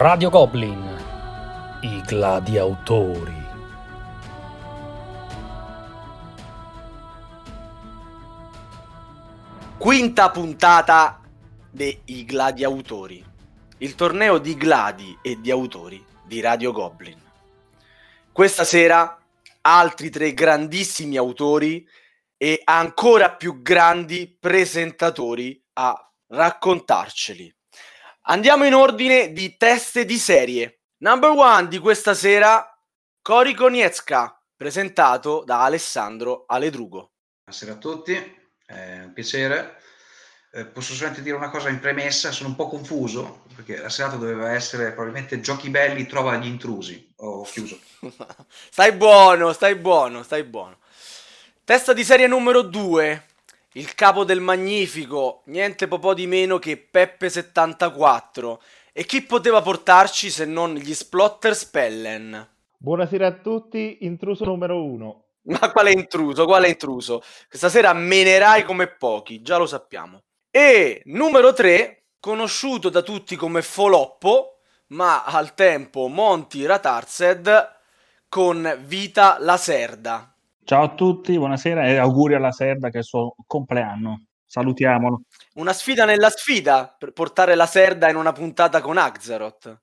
Radio Goblin, i gladiatori. Quinta puntata dei Gladiatori, il torneo di gladi e di autori di Radio Goblin. Questa sera altri tre grandissimi autori e ancora più grandi presentatori a raccontarceli. Andiamo in ordine di teste di serie. Number one di questa sera, Cori Konietzka, presentato da Alessandro Aledrugo. Buonasera a tutti, è un piacere. Eh, posso solamente dire una cosa in premessa, sono un po' confuso perché la serata doveva essere probabilmente giochi belli, trova gli intrusi. Ho chiuso. stai buono, stai buono, stai buono. Testa di serie numero 2, il capo del Magnifico, niente po' di meno che Peppe74. E chi poteva portarci se non gli Splotter Spellen? Buonasera a tutti, intruso numero 1. Ma quale intruso? Quale intruso? Questa sera menerai come pochi, già lo sappiamo. E numero 3, conosciuto da tutti come Foloppo, ma al tempo Monty Ratarzed con Vita Laserda. Ciao a tutti, buonasera e auguri alla Serda che è il suo compleanno. Salutiamolo. Una sfida nella sfida per portare la Serda in una puntata con Axaroth.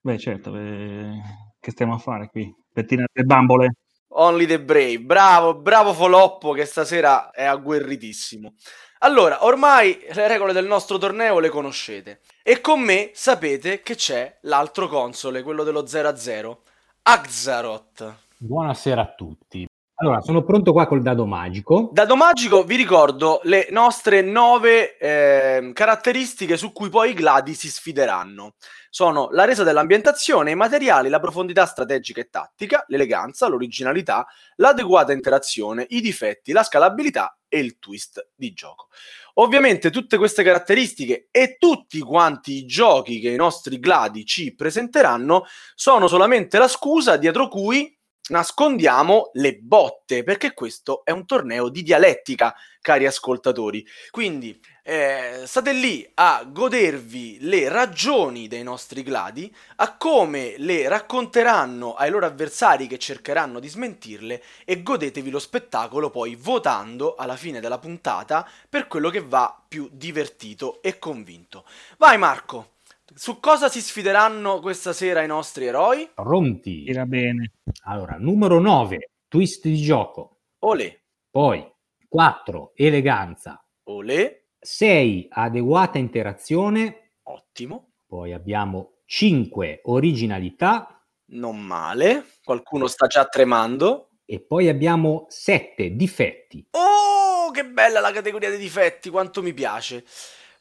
Beh, certo, beh, che stiamo a fare qui? Pettina le bambole. Only the Brave. Bravo, bravo Foloppo che stasera è agguerritissimo. Allora, ormai le regole del nostro torneo le conoscete. E con me sapete che c'è l'altro console, quello dello 0-0, Axaroth. Buonasera a tutti. Allora, sono pronto qua col dado magico. Dado magico, vi ricordo le nostre nove eh, caratteristiche su cui poi i gladi si sfideranno. Sono la resa dell'ambientazione, i materiali, la profondità strategica e tattica, l'eleganza, l'originalità, l'adeguata interazione, i difetti, la scalabilità e il twist di gioco. Ovviamente tutte queste caratteristiche e tutti quanti i giochi che i nostri gladi ci presenteranno sono solamente la scusa dietro cui nascondiamo le botte, perché questo è un torneo di dialettica, cari ascoltatori. Quindi eh, state lì a godervi le ragioni dei nostri gladi, a come le racconteranno ai loro avversari che cercheranno di smentirle e godetevi lo spettacolo poi votando alla fine della puntata per quello che va più divertito e convinto. Vai Marco! Su cosa si sfideranno questa sera i nostri eroi? Pronti. Era bene. Allora, numero 9, twist di gioco. Olè. Poi 4, eleganza. Olè. 6, adeguata interazione. Ottimo. Poi abbiamo 5, originalità. Non male. Qualcuno sta già tremando. E poi abbiamo 7, difetti. Oh, che bella la categoria dei difetti, quanto mi piace.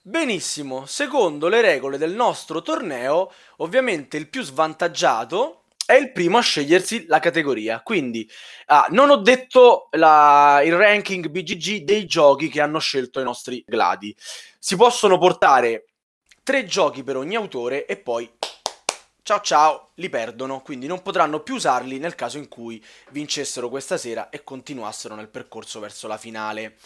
Benissimo, secondo le regole del nostro torneo, ovviamente il più svantaggiato è il primo a scegliersi la categoria. Quindi ah, non ho detto la, il ranking BGG dei giochi che hanno scelto i nostri gladi. Si possono portare tre giochi per ogni autore e poi ciao ciao li perdono, quindi non potranno più usarli nel caso in cui vincessero questa sera e continuassero nel percorso verso la finale.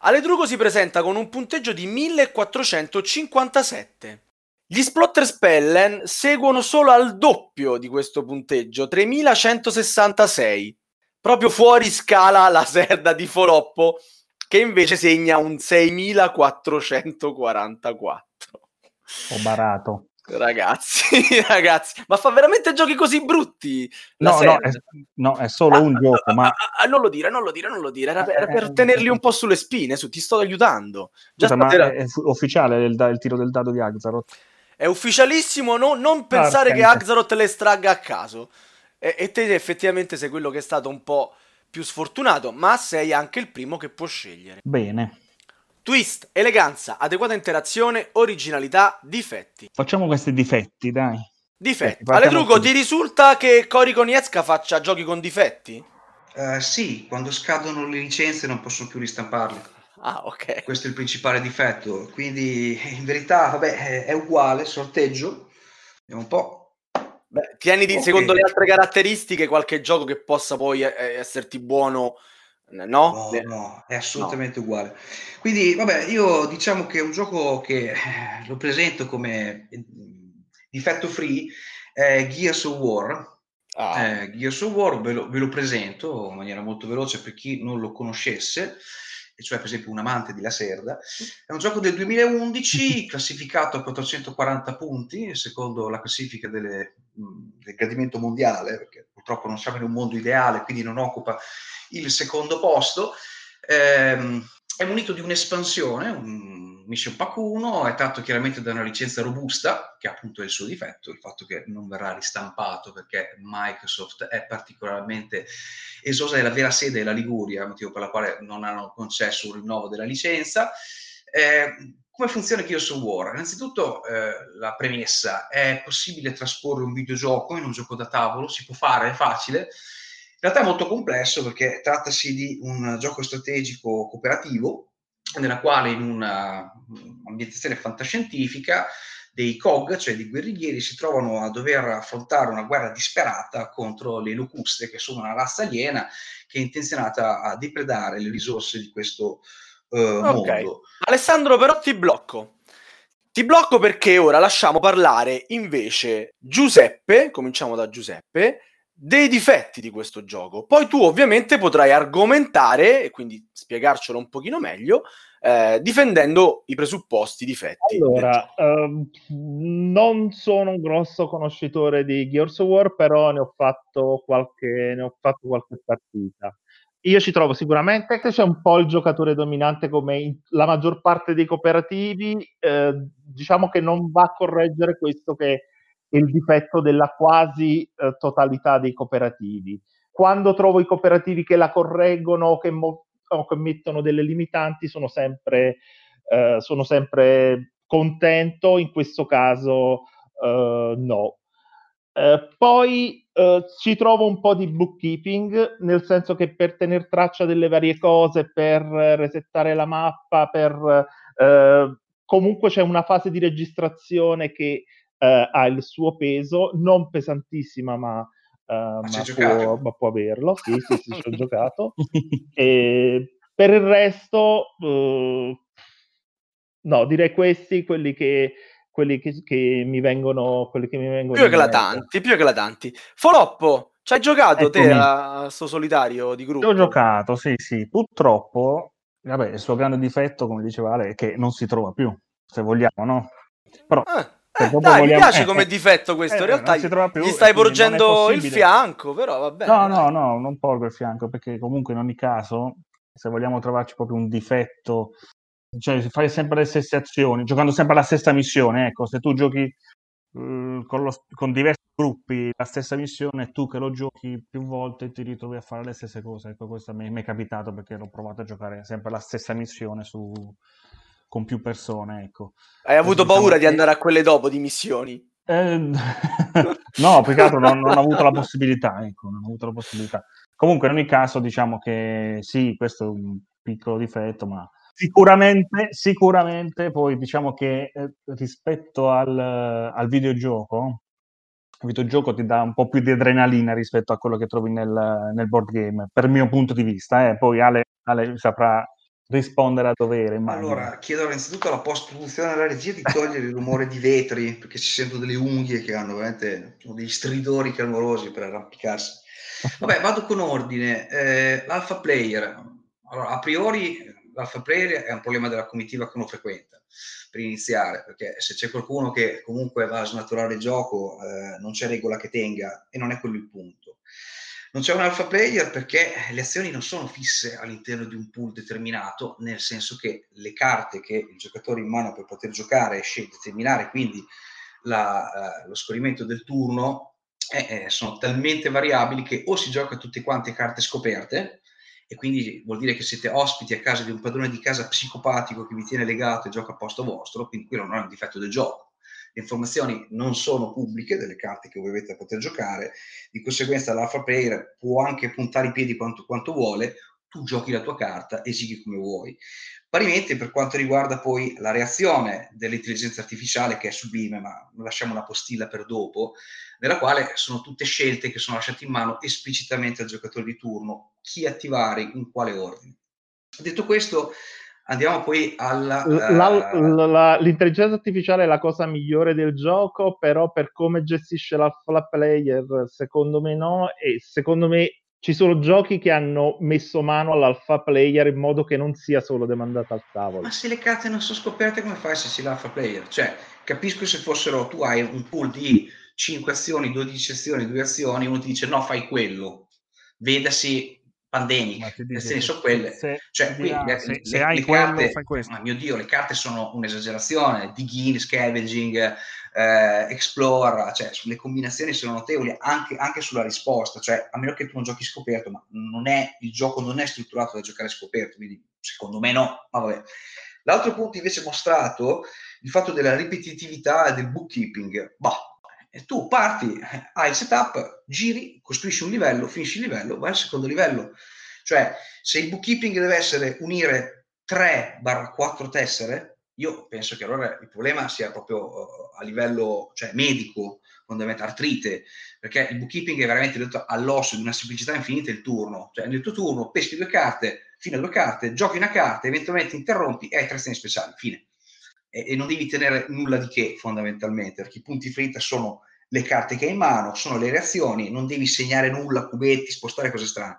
Aledrugo si presenta con un punteggio di 1457. Gli Splotter Spellen seguono solo al doppio di questo punteggio, 3166. Proprio fuori scala la serda di Foloppo, che invece segna un 6444. Ho barato. Ragazzi, ragazzi, ma fa veramente giochi così brutti? No, no è, no, è, solo ah, un gioco. Ah, ma... ah, non lo dire, non lo dire, non lo dire. Era, era per eh, tenerli un po' sulle spine. Su, ti sto aiutando. Già Scusa, stasera... è ufficiale il, il, tiro del dado di Axaroth? È ufficialissimo. No, non pensare ah, che Axaroth le estragga a caso. E, e te effettivamente sei quello che è stato un po' più sfortunato, ma sei anche il primo che può scegliere. Bene. Twist, eleganza, adeguata interazione, originalità, difetti. Facciamo questi difetti, dai. Difetti. Eh, Aledrugo, ti risulta che Cori Konietzka faccia giochi con difetti? Uh, sì, quando scadono le licenze non possono più ristamparli. Ah, ok. Questo è il principale difetto. Quindi, in verità, vabbè, è uguale, sorteggio. Vediamo un po'. Beh, tieniti, okay. secondo le altre caratteristiche, qualche gioco che possa poi eh, esserti buono No? No, no, è assolutamente no. uguale. Quindi, vabbè, io diciamo che è un gioco che eh, lo presento come mm, difetto free è Gears of War. Ah, Eh, Gears of War ve lo, ve lo presento in maniera molto veloce per chi non lo conoscesse, e cioè per esempio un amante di La Serda. È un gioco del 2011 classificato a 440 punti, secondo la classifica delle- mh, del gradimento mondiale, purtroppo non siamo in un mondo ideale, quindi non occupa il secondo posto. Ehm, è munito di un'espansione, un Mission Pack 1, è tratto chiaramente da una licenza robusta, che appunto è il suo difetto, il fatto che non verrà ristampato perché Microsoft è particolarmente esosa e la vera sede è la Liguria, motivo per la quale non hanno concesso un rinnovo della licenza. Eh, come funziona Gears of War? Innanzitutto eh, la premessa, è possibile trasporre un videogioco in un gioco da tavolo, si può fare, è facile, in realtà è molto complesso perché trattasi di un gioco strategico cooperativo nella quale in una mm, ambientazione fantascientifica dei COG, cioè dei guerriglieri, si trovano a dover affrontare una guerra disperata contro le locuste, che sono una razza aliena che è intenzionata a depredare le risorse di questo eh, Ok. mondo. Alessandro, però ti blocco. Ti blocco perché ora lasciamo parlare invece Giuseppe, cominciamo da Giuseppe, dei difetti di questo gioco. Poi tu ovviamente potrai argomentare e quindi spiegarcelo un pochino meglio, eh, difendendo i presupposti difetti. Allora, ehm, non sono un grosso conoscitore di Gears of War, però ne ho fatto qualche, ne ho fatto qualche partita. Io ci trovo sicuramente che c'è un po' il giocatore dominante come in la maggior parte dei cooperativi, eh, diciamo che non va a correggere questo che è il difetto della quasi eh, totalità dei cooperativi. Quando trovo i cooperativi che la correggono o che, mo- o che mettono delle limitanti, sono sempre eh, sono sempre contento, in questo caso eh, no. Eh, poi eh, ci trovo un po' di bookkeeping, nel senso che per tenere traccia delle varie cose, per eh, resettare la mappa, per eh, comunque c'è una fase di registrazione che eh, ha il suo peso, non pesantissima, ma, ma hai può, ma può averlo. Sì, sì, sì, ci ho giocato. E per il resto, no, direi questi, quelli che, quelli che, che mi vengono, quelli che mi vengono più eclatanti, più eclatanti. Foloppo, ci hai giocato te Eccomi. a, sto solitario di Ci gruppo? ho giocato, sì, sì. Purtroppo, vabbè, il suo grande difetto, come diceva Ale, è che non si trova più, se vogliamo, no? Però se eh, dai, mi vogliamo- piace eh, come eh, difetto questo. In eh, realtà non si trova più gli stai porgendo il fianco, però va bene. No, no, no, non porgo il fianco, perché comunque in ogni caso, se vogliamo trovarci proprio un difetto, cioè fai sempre le stesse azioni, giocando sempre la stessa missione, ecco, se tu giochi eh, con, lo- con diversi gruppi la stessa missione, tu che lo giochi più volte ti ritrovi a fare le stesse cose. Ecco, questo mi mi è capitato perché l'ho provato a giocare sempre la stessa missione su, con più persone, ecco. Hai avuto Diciamo paura di che- andare a quelle dopo di missioni? Eh, no, più che altro non, non ho avuto la possibilità, ecco, non ho avuto la possibilità. Comunque, in ogni caso, diciamo che sì, questo è un piccolo difetto, ma sicuramente, sicuramente poi diciamo che eh, rispetto al, al videogioco, il videogioco ti dà un po' più di adrenalina rispetto a quello che trovi nel, nel board game, per il mio punto di vista. eh. Poi Ale, Ale saprà rispondere a dovere, immagino. Allora, chiedo innanzitutto alla post-produzione alla regia di togliere il rumore di vetri, perché ci sento delle unghie che hanno veramente sono degli stridori clamorosi per arrampicarsi. Vabbè, vado con ordine. Eh, l'alpha player. Allora, a priori l'alpha player è un problema della comitiva che uno frequenta, per iniziare, perché se c'è qualcuno che comunque va a snaturare il gioco, eh, non c'è regola che tenga e non è quello il punto. Non c'è un alpha player perché le azioni non sono fisse all'interno di un pool determinato, nel senso che le carte che il giocatore in mano per poter giocare e determinare quindi la, uh, lo scorrimento del turno eh, eh, sono talmente variabili che o si gioca tutte quante carte scoperte, e quindi vuol dire che siete ospiti a casa di un padrone di casa psicopatico che vi tiene legato e gioca a posto vostro, quindi quello non è un difetto del gioco. Le informazioni non sono pubbliche delle carte che voi avete a poter giocare, di conseguenza l'alpha player può anche puntare i piedi quanto, quanto vuole, tu giochi la tua carta e sighi come vuoi. Parimenti per quanto riguarda poi la reazione dell'intelligenza artificiale che è sublime, ma lasciamo una postilla per dopo, nella quale sono tutte scelte che sono lasciate in mano esplicitamente al giocatore di turno, chi attivare in quale ordine. Detto questo, Andiamo poi alla... La- eh, la- la- l'intelligenza artificiale è la cosa migliore del gioco, però per come gestisce l'alpha player, secondo me no, e secondo me ci sono giochi che hanno messo mano all'alpha player in modo che non sia solo demandata al tavolo. Ma se le carte non sono scoperte, come fai se si l'alpha player? Cioè, capisco se fossero, tu hai un pool di 5 azioni, 12 azioni, 2 azioni, uno ti dice no, fai quello. Vedasi Pandemic, Ma ti nel dice, senso quelle. se, Cioè, qui dirà, le, se, le- se le carte, ma mio Dio, le carte sono un'esagerazione, digging, scavenging, eh, explore, cioè le combinazioni sono notevoli anche, anche sulla risposta, cioè a meno che tu non giochi scoperto, ma non è, il gioco non è strutturato da giocare scoperto, quindi secondo me no, ma vabbè. L'altro punto invece mostrato, il fatto della ripetitività e del bookkeeping, bah, tu parti, eh, hai il setup, giri, costruisci un livello, finisci il livello, vai al secondo livello. Cioè, se il bookkeeping deve essere unire 3-4 tessere, io penso che allora il problema sia proprio uh, a livello cioè, medico, fondamentalmente artrite, perché il bookkeeping è veramente detto all'osso di una semplicità infinita il turno. Cioè, nel tuo turno peschi due carte, fino a due carte, giochi una carta, eventualmente interrompi e hai tre azioni speciali, fine. E, non devi tenere nulla di che, fondamentalmente, perché i punti ferita sono le carte che hai in mano, sono le reazioni, non devi segnare nulla, cubetti, spostare cose strane.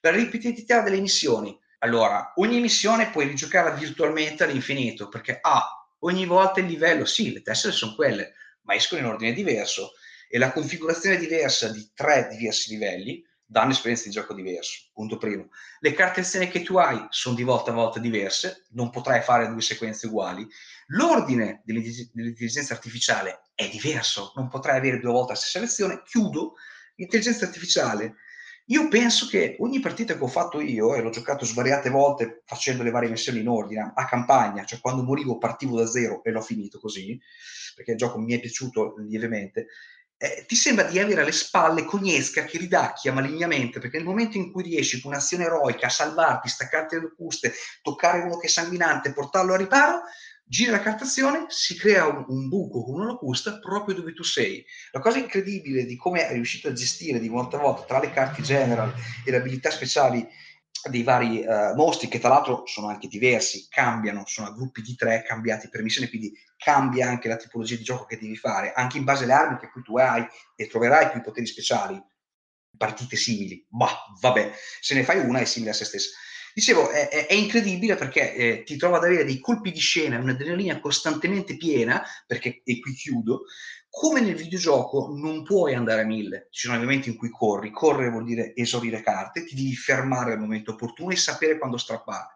La ripetitività delle missioni. Allora, ogni missione puoi rigiocarla virtualmente all'infinito, perché ah, ogni volta il livello, sì, le tessere sono quelle, ma escono in ordine diverso e la configurazione diversa di tre diversi livelli dà un'esperienza di gioco diverso, punto primo. Le carte azioni che tu hai sono di volta a volta diverse, non potrai fare due sequenze uguali. L'ordine dell'intelligenza artificiale è diverso, non potrai avere due volte la stessa lezione. Chiudo, l'intelligenza artificiale io penso che ogni partita che ho fatto io, e l'ho giocato svariate volte facendo le varie missioni in ordine, a campagna, cioè quando morivo partivo da zero e l'ho finito così, perché il gioco mi è piaciuto lievemente, eh, ti sembra di avere alle spalle Cognesca che ridacchia malignamente, perché nel momento in cui riesci con un'azione eroica a salvarti, staccarti le locuste, toccare uno che è sanguinante, portarlo a riparo, gira la cartazione, si crea un, un, buco con una locusta proprio dove tu sei. La cosa incredibile di come è riuscito a gestire di volta a volta tra le carte general e le abilità speciali dei vari uh, mostri, che tra l'altro sono anche diversi, cambiano, sono a gruppi di tre cambiati per missione, quindi cambia anche la tipologia di gioco che devi fare, anche in base alle armi che poi tu hai e troverai più poteri speciali, partite simili. Ma vabbè, se ne fai una è simile a se stessa. Dicevo, è, è, è incredibile perché eh, ti trova ad avere dei colpi di scena, un'adrenalina costantemente piena, perché, e qui chiudo, come nel videogioco non puoi andare a mille, ci sono i momenti in cui corri, correre vuol dire esaurire carte, ti devi fermare al momento opportuno e sapere quando strappare.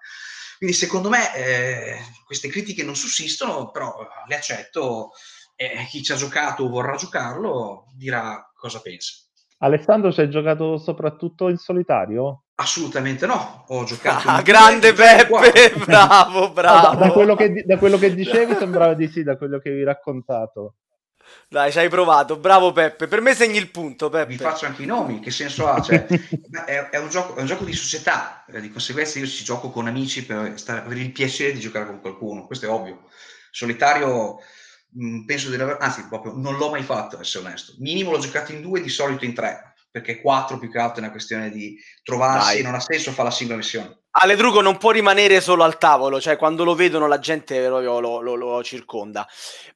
Quindi secondo me eh, queste critiche non sussistono, però le accetto e chi ci ha giocato o vorrà giocarlo dirà cosa pensa. Alessandro, ci hai giocato soprattutto in solitario? Assolutamente no, ho giocato. Ah, grande Peppe, bravo, bravo. No, da, da, quello che, da, quello che, dicevi sembrava di sì, da quello che vi raccontato. Dai, ci hai provato, bravo Peppe. Per me segni il punto, Peppe. Vi faccio anche i nomi, che senso ha? Cioè, è, è, un gioco, è, un gioco, di società, di conseguenza io ci gioco con amici per stare, avere il piacere di giocare con qualcuno, questo è ovvio. Solitario mh, penso di aver, anzi proprio non l'ho mai fatto, essere onesto. Minimo l'ho giocato in due, di solito in tre perché 4 più che altro è una questione di trovarsi, Dai. non ha senso fare la singola missione. Ale Drugo non può rimanere solo al tavolo, cioè quando lo vedono la gente lo, lo, lo, lo circonda.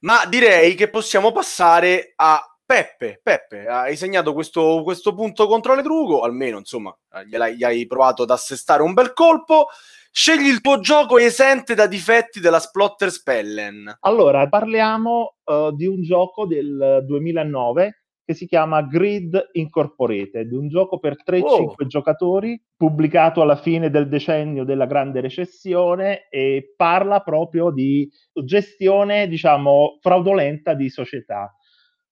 Ma direi che possiamo passare a Peppe. Peppe, hai segnato questo, questo punto contro le Drugo, almeno insomma, gli hai provato ad assestare un bel colpo. Scegli il tuo gioco esente da difetti della Splotter Spellen. Allora, parliamo uh, di un gioco del 2009 che si chiama Grid Incorporated, un gioco per 3-5 oh. giocatori, pubblicato alla fine del decennio della grande recessione e parla proprio di gestione, diciamo, fraudolenta di società.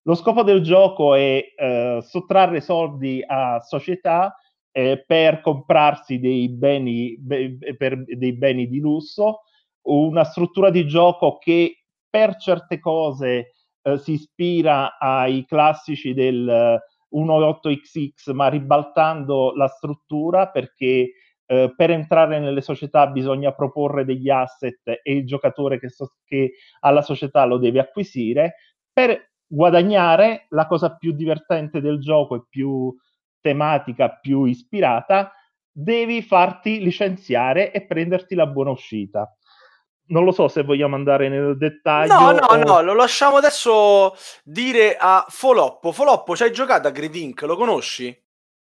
Lo scopo del gioco è eh, sottrarre soldi a società eh, per comprarsi dei beni, be, per dei beni di lusso, una struttura di gioco che per certe cose eh, si ispira ai classici del 1.8xx, ma ribaltando la struttura perché eh, per entrare nelle società bisogna proporre degli asset e il giocatore che, so- che ha la società lo deve acquisire. Per guadagnare, la cosa più divertente del gioco e più tematica, più ispirata, devi farti licenziare e prenderti la buona uscita. Non lo so se vogliamo andare nel dettaglio. No, no, o- no, lo lasciamo adesso dire a Foloppo. Foloppo, ci hai giocato a Grid Inc? Lo conosci?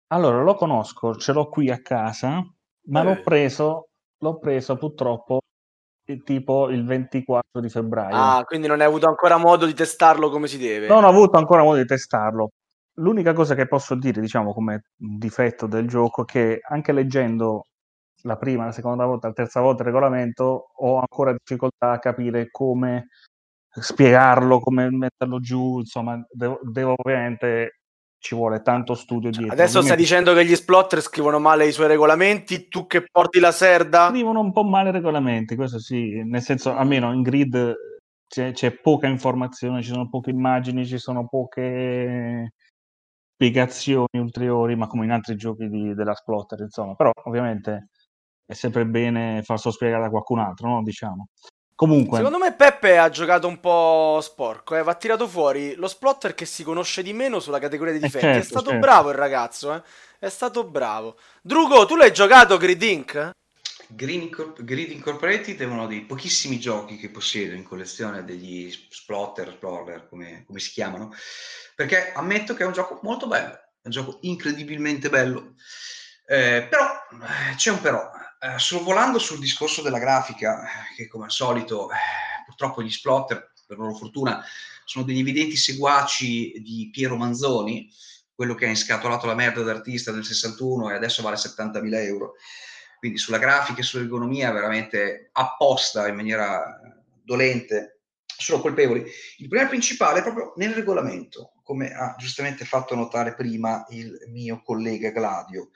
Allora, lo conosco, ce l'ho qui a casa, ma Eh. l'ho preso, l'ho preso purtroppo eh, tipo il 24 di febbraio. Ah, quindi non hai avuto ancora modo di testarlo come si deve. Non ho avuto ancora modo di testarlo. L'unica cosa che posso dire, diciamo, come difetto del gioco è che anche leggendo la prima, la seconda volta, la terza volta il regolamento, ho ancora difficoltà a capire come spiegarlo, come metterlo giù, insomma, devo, devo ovviamente ci vuole tanto studio dietro. Adesso stai dicendo che gli splotter scrivono male i suoi regolamenti, tu che porti la serda? scrivono un po' male i regolamenti, questo sì, nel senso, almeno in grid c'è, c'è poca informazione, ci sono poche immagini, ci sono poche spiegazioni ulteriori, ma come in altri giochi di- della Splotter, insomma, però ovviamente è sempre bene farlo spiegare da qualcun altro, no? Diciamo. Comunque, Secondo me Peppe ha giocato un po' sporco, eh. va tirato fuori lo splotter che si conosce di meno sulla categoria di Eh, difetti. è certo, stato certo. bravo il ragazzo, eh. è stato bravo. Drugo, tu l'hai giocato Grid Inc? Green Incorp- Grid Incorporated è uno dei pochissimi giochi che possiedo in collezione degli Splotter, Explorer, come, come si chiamano, perché ammetto che è un gioco molto bello, è un gioco incredibilmente bello, Eh, però eh, c'è un però, Eh, sorvolando sul discorso della grafica, eh, che come al solito eh, purtroppo gli Splotter, per loro fortuna, sono degli evidenti seguaci di Piero Manzoni, quello che ha inscatolato la merda d'artista nel 61 e adesso vale 70.000 euro quindi sulla grafica e sull'ergonomia veramente apposta in maniera dolente, sono colpevoli. Il problema principale è proprio nel regolamento, come ha giustamente fatto notare prima il mio collega Gladio.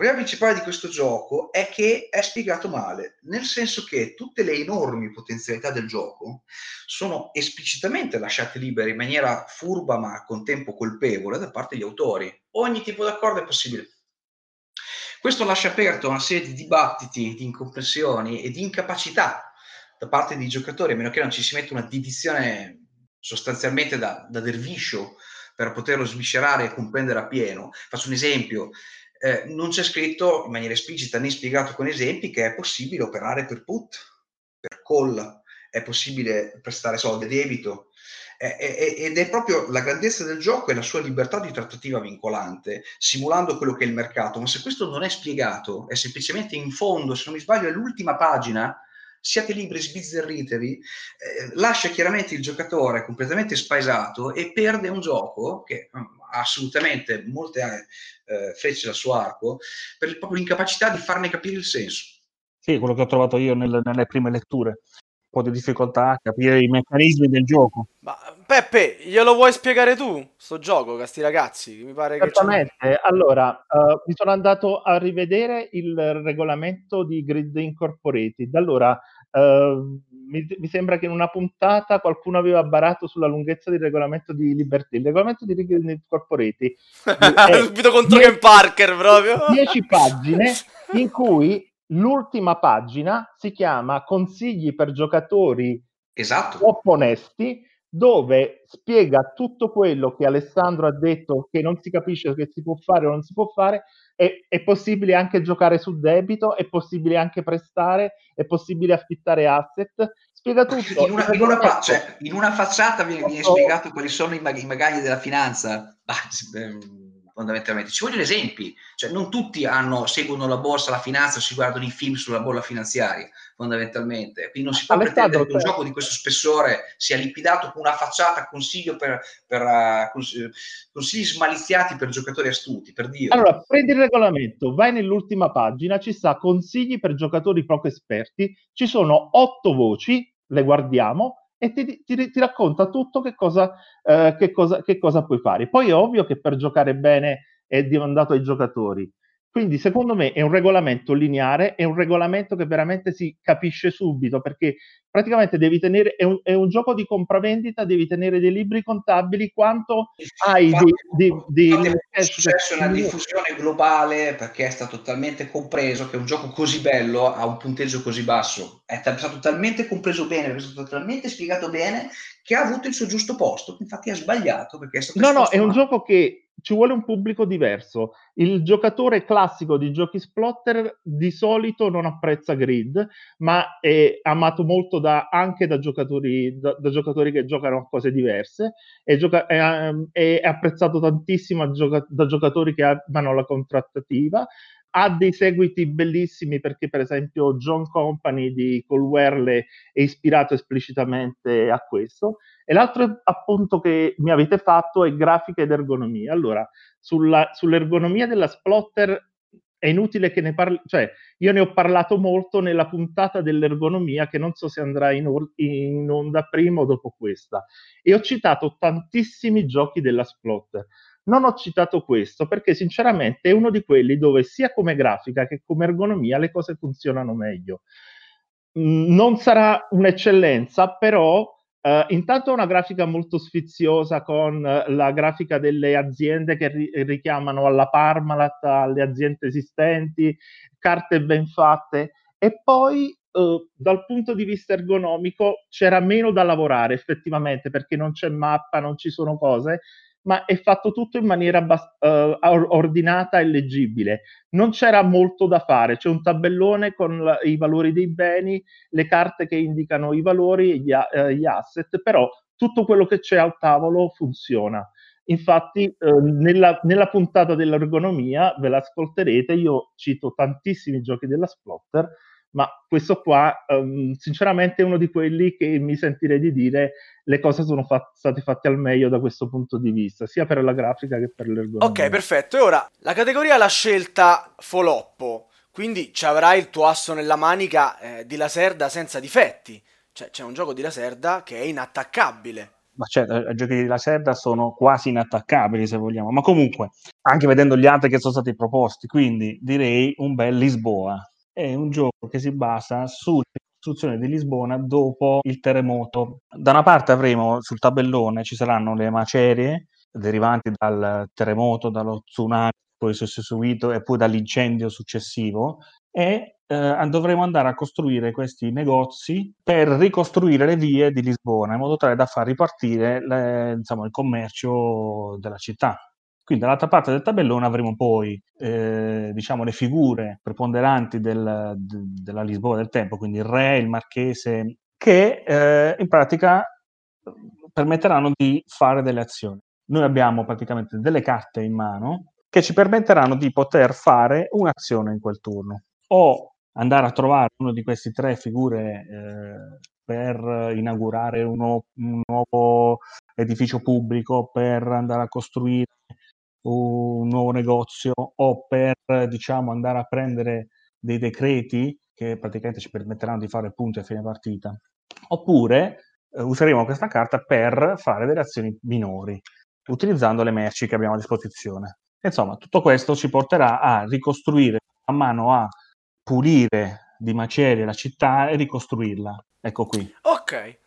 Problema principale di questo gioco è che è spiegato male, nel senso che tutte le enormi potenzialità del gioco sono esplicitamente lasciate libere in maniera furba ma al contempo colpevole da parte degli autori. Ogni tipo d'accordo è possibile. Questo lascia aperto una serie di dibattiti, di incomprensioni e di incapacità da parte dei giocatori, a meno che non ci si metta una dizione sostanzialmente da, da derviscio per poterlo sviscerare e comprendere appieno. Faccio un esempio, eh, non c'è scritto in maniera esplicita né spiegato con esempi che è possibile operare per put, per call, è possibile prestare soldi a debito, ed è proprio la grandezza del gioco e la sua libertà di trattativa vincolante, simulando quello che è il mercato. Ma se questo non è spiegato, è semplicemente in fondo, se non mi sbaglio, è l'ultima pagina, siate liberi, sbizzarritevi, eh, lascia chiaramente il giocatore completamente spaesato e perde un gioco che mm, ha assolutamente molte eh, frecce dal suo arco per proprio l'incapacità di farne capire il senso. Sì, quello che ho trovato io nelle, nelle prime letture. Un po' di difficoltà a capire i meccanismi del gioco. Ma Peppe, glielo vuoi spiegare tu, sto gioco, a sti ragazzi? Mi pare che Certamente, allora eh, mi sono andato a rivedere il regolamento di Grid Incorporated. Allora, eh, mi, mi sembra che in una puntata qualcuno aveva barato sulla lunghezza del regolamento di Liberty. Il regolamento di Grid Incorporated è Subito contro Ken Parker proprio. 10 pagine in cui l'ultima pagina si chiama Consigli per giocatori Esatto. troppo onesti, dove spiega tutto quello che Alessandro ha detto che non si capisce che si può fare o non si può fare. È, è possibile anche giocare su debito, è possibile anche prestare, è possibile affittare asset. Spiega tutto. In una, in una fa- cioè, in una facciata viene, viene spiegato quali sono i, mag- i magagli della finanza. Fondamentalmente ci vogliono esempi, cioè non tutti hanno, seguono la borsa, la finanza, si guardano i film sulla bolla finanziaria, fondamentalmente. Quindi non si può pretendere che un cioè- gioco di questo spessore sia liquidato con una facciata consiglio per, per, eh, cons- consigli smaliziati per giocatori astuti, per dire. Allora, prendi il regolamento, vai nell'ultima pagina, ci sta consigli per giocatori poco esperti, ci sono otto voci, le guardiamo e ti, ti- ti racconta tutto che cosa, eh, che, cosa, che cosa puoi fare. Poi è ovvio che per giocare bene è demandato ai giocatori. Quindi, secondo me, è un regolamento lineare, è un regolamento che veramente si capisce subito, perché praticamente devi tenere, è un, è un gioco di compravendita, devi tenere dei libri contabili, quanto hai di, di, di, è successo una diffusione globale perché è stato talmente compreso che un gioco così bello ha un punteggio così basso. È ta- stato talmente compreso bene, è stato talmente spiegato bene che ha avuto il suo giusto posto. Infatti ha sbagliato perché è stato No, no, è un gioco che ci vuole un pubblico diverso. Il giocatore classico di giochi splotter di solito non apprezza grid, ma è amato molto da, anche da giocatori, da, da, giocatori, che giocano a cose diverse. È, gioca- è, è apprezzato tantissimo gioca- da giocatori che amano la contrattativa ha dei seguiti bellissimi perché per esempio John Company di Colwerle è ispirato esplicitamente a questo. E l'altro appunto che mi avete fatto è grafica ed ergonomia. Allora sulla, sull'ergonomia della splotter è inutile che ne parli, cioè io ne ho parlato molto nella puntata dell'ergonomia che non so se andrà in, or- in onda prima o dopo questa. E ho citato tantissimi giochi della splotter non ho citato questo perché sinceramente è uno di quelli dove sia come grafica che come ergonomia le cose funzionano meglio. Mm, non sarà un'eccellenza, però Uh, intanto una grafica molto sfiziosa con uh, la grafica delle aziende che ri- richiamano alla Parmalat, alle aziende esistenti, carte ben fatte e poi uh, dal punto di vista ergonomico c'era meno da lavorare effettivamente perché non c'è mappa, non ci sono cose ma è fatto tutto in maniera bast- uh, ordinata e leggibile. Non c'era molto da fare, c'è un tabellone con la- i valori dei beni, le carte che indicano i valori e gli, uh, gli asset, però tutto quello che c'è al tavolo funziona. Infatti, uh, nella, nella, puntata dell'ergonomia, ve l'ascolterete, io cito tantissimi giochi della Splotter, ma questo qua um, sinceramente è uno di quelli che mi sentirei di dire le cose sono fat- state fatte al meglio da questo punto di vista, sia per la grafica che per l'ergonomia. Ok, perfetto. E ora la categoria l'ha scelta Foloppo, quindi ci avrai il tuo asso nella manica eh, di Laserda senza difetti. Cioè c'è un gioco di Laserda che è inattaccabile. Ma certo, i giochi di Laserda sono quasi inattaccabili se vogliamo, ma comunque anche vedendo gli altri che sono stati proposti, quindi direi un bel Lisboa è un gioco che si basa sulla ricostruzione di Lisbona dopo il terremoto. Da una parte avremo sul tabellone ci saranno le macerie derivanti dal terremoto, dallo tsunami poi susseguito e poi dall'incendio successivo e eh, dovremo andare a costruire questi negozi per ricostruire le vie di Lisbona in modo tale da far ripartire le, insomma, il commercio della città. Quindi dall'altra parte del tabellone avremo poi eh, diciamo, le figure preponderanti del, de, della Lisboa del tempo, quindi il re, il marchese, che eh, in pratica permetteranno di fare delle azioni. Noi abbiamo praticamente delle carte in mano che ci permetteranno di poter fare un'azione in quel turno o andare a trovare una di queste tre figure eh, per inaugurare un nuovo edificio pubblico, per andare a costruire un nuovo negozio o per diciamo andare a prendere dei decreti che praticamente ci permetteranno di fare punti a fine partita. Oppure eh, useremo questa carta per fare delle azioni minori utilizzando le merci che abbiamo a disposizione. Insomma tutto questo ci porterà a ricostruire a mano a pulire di macerie la città e ricostruirla. Ecco qui. Ok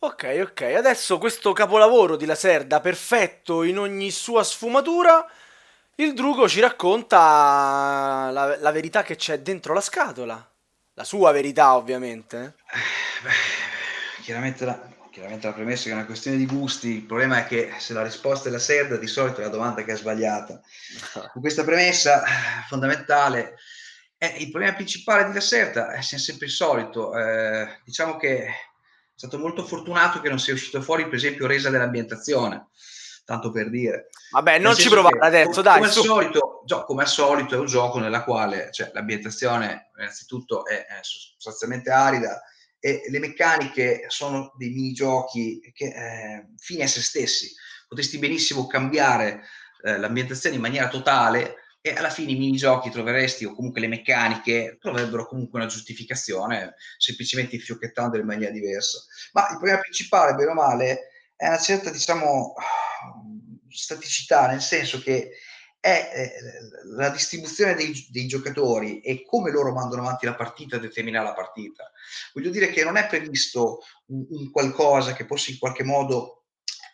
Ok, ok, adesso questo capolavoro di Laserda, perfetto in ogni sua sfumatura, il Drugo ci racconta la, la verità che c'è dentro la scatola. La sua verità, ovviamente. Eh, beh, chiaramente, la, chiaramente la premessa è che è una questione di gusti, il problema è che se la risposta è la Serda, di solito è la domanda che è sbagliata. Con questa premessa fondamentale, eh, il problema principale di Laserda è sempre il solito. Eh, diciamo che stato molto fortunato che non sia uscito fuori, per esempio, resa dell'ambientazione, tanto per dire. Vabbè, non ci provare adesso, come, dai. Come al, solito, come al, solito, è un gioco nella quale cioè, l'ambientazione, innanzitutto, è, è sostanzialmente arida e le meccaniche sono dei minigiochi che eh, fini a se stessi. Potresti benissimo cambiare eh, l'ambientazione in maniera totale e alla fine i minigiochi troveresti o comunque le meccaniche troverebbero comunque una giustificazione semplicemente infiocchettandole in maniera diversa ma il problema principale bene o male è una certa diciamo staticità nel senso che è eh, la distribuzione dei, dei, giocatori e come loro mandano avanti la partita determina la partita. Voglio dire che non è previsto un, un qualcosa che possa in qualche modo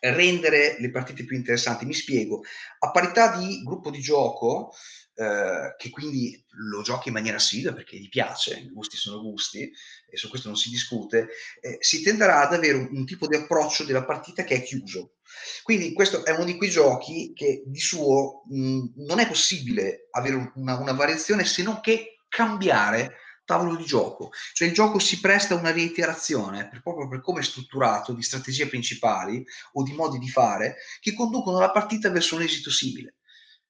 rendere le partite più interessanti. Mi spiego, a parità di gruppo di gioco, eh, che quindi lo giochi in maniera assidua perché gli piace, i gusti sono gusti e su questo non si discute, eh, si tenderà ad avere un, un, tipo di approccio della partita che è chiuso. Quindi questo è uno di quei giochi che di suo mh, non è possibile avere una, una variazione se non che cambiare tavolo di gioco, cioè il gioco si presta a una reiterazione per, proprio per come è strutturato di strategie principali o di modi di fare che conducono la partita verso un esito simile.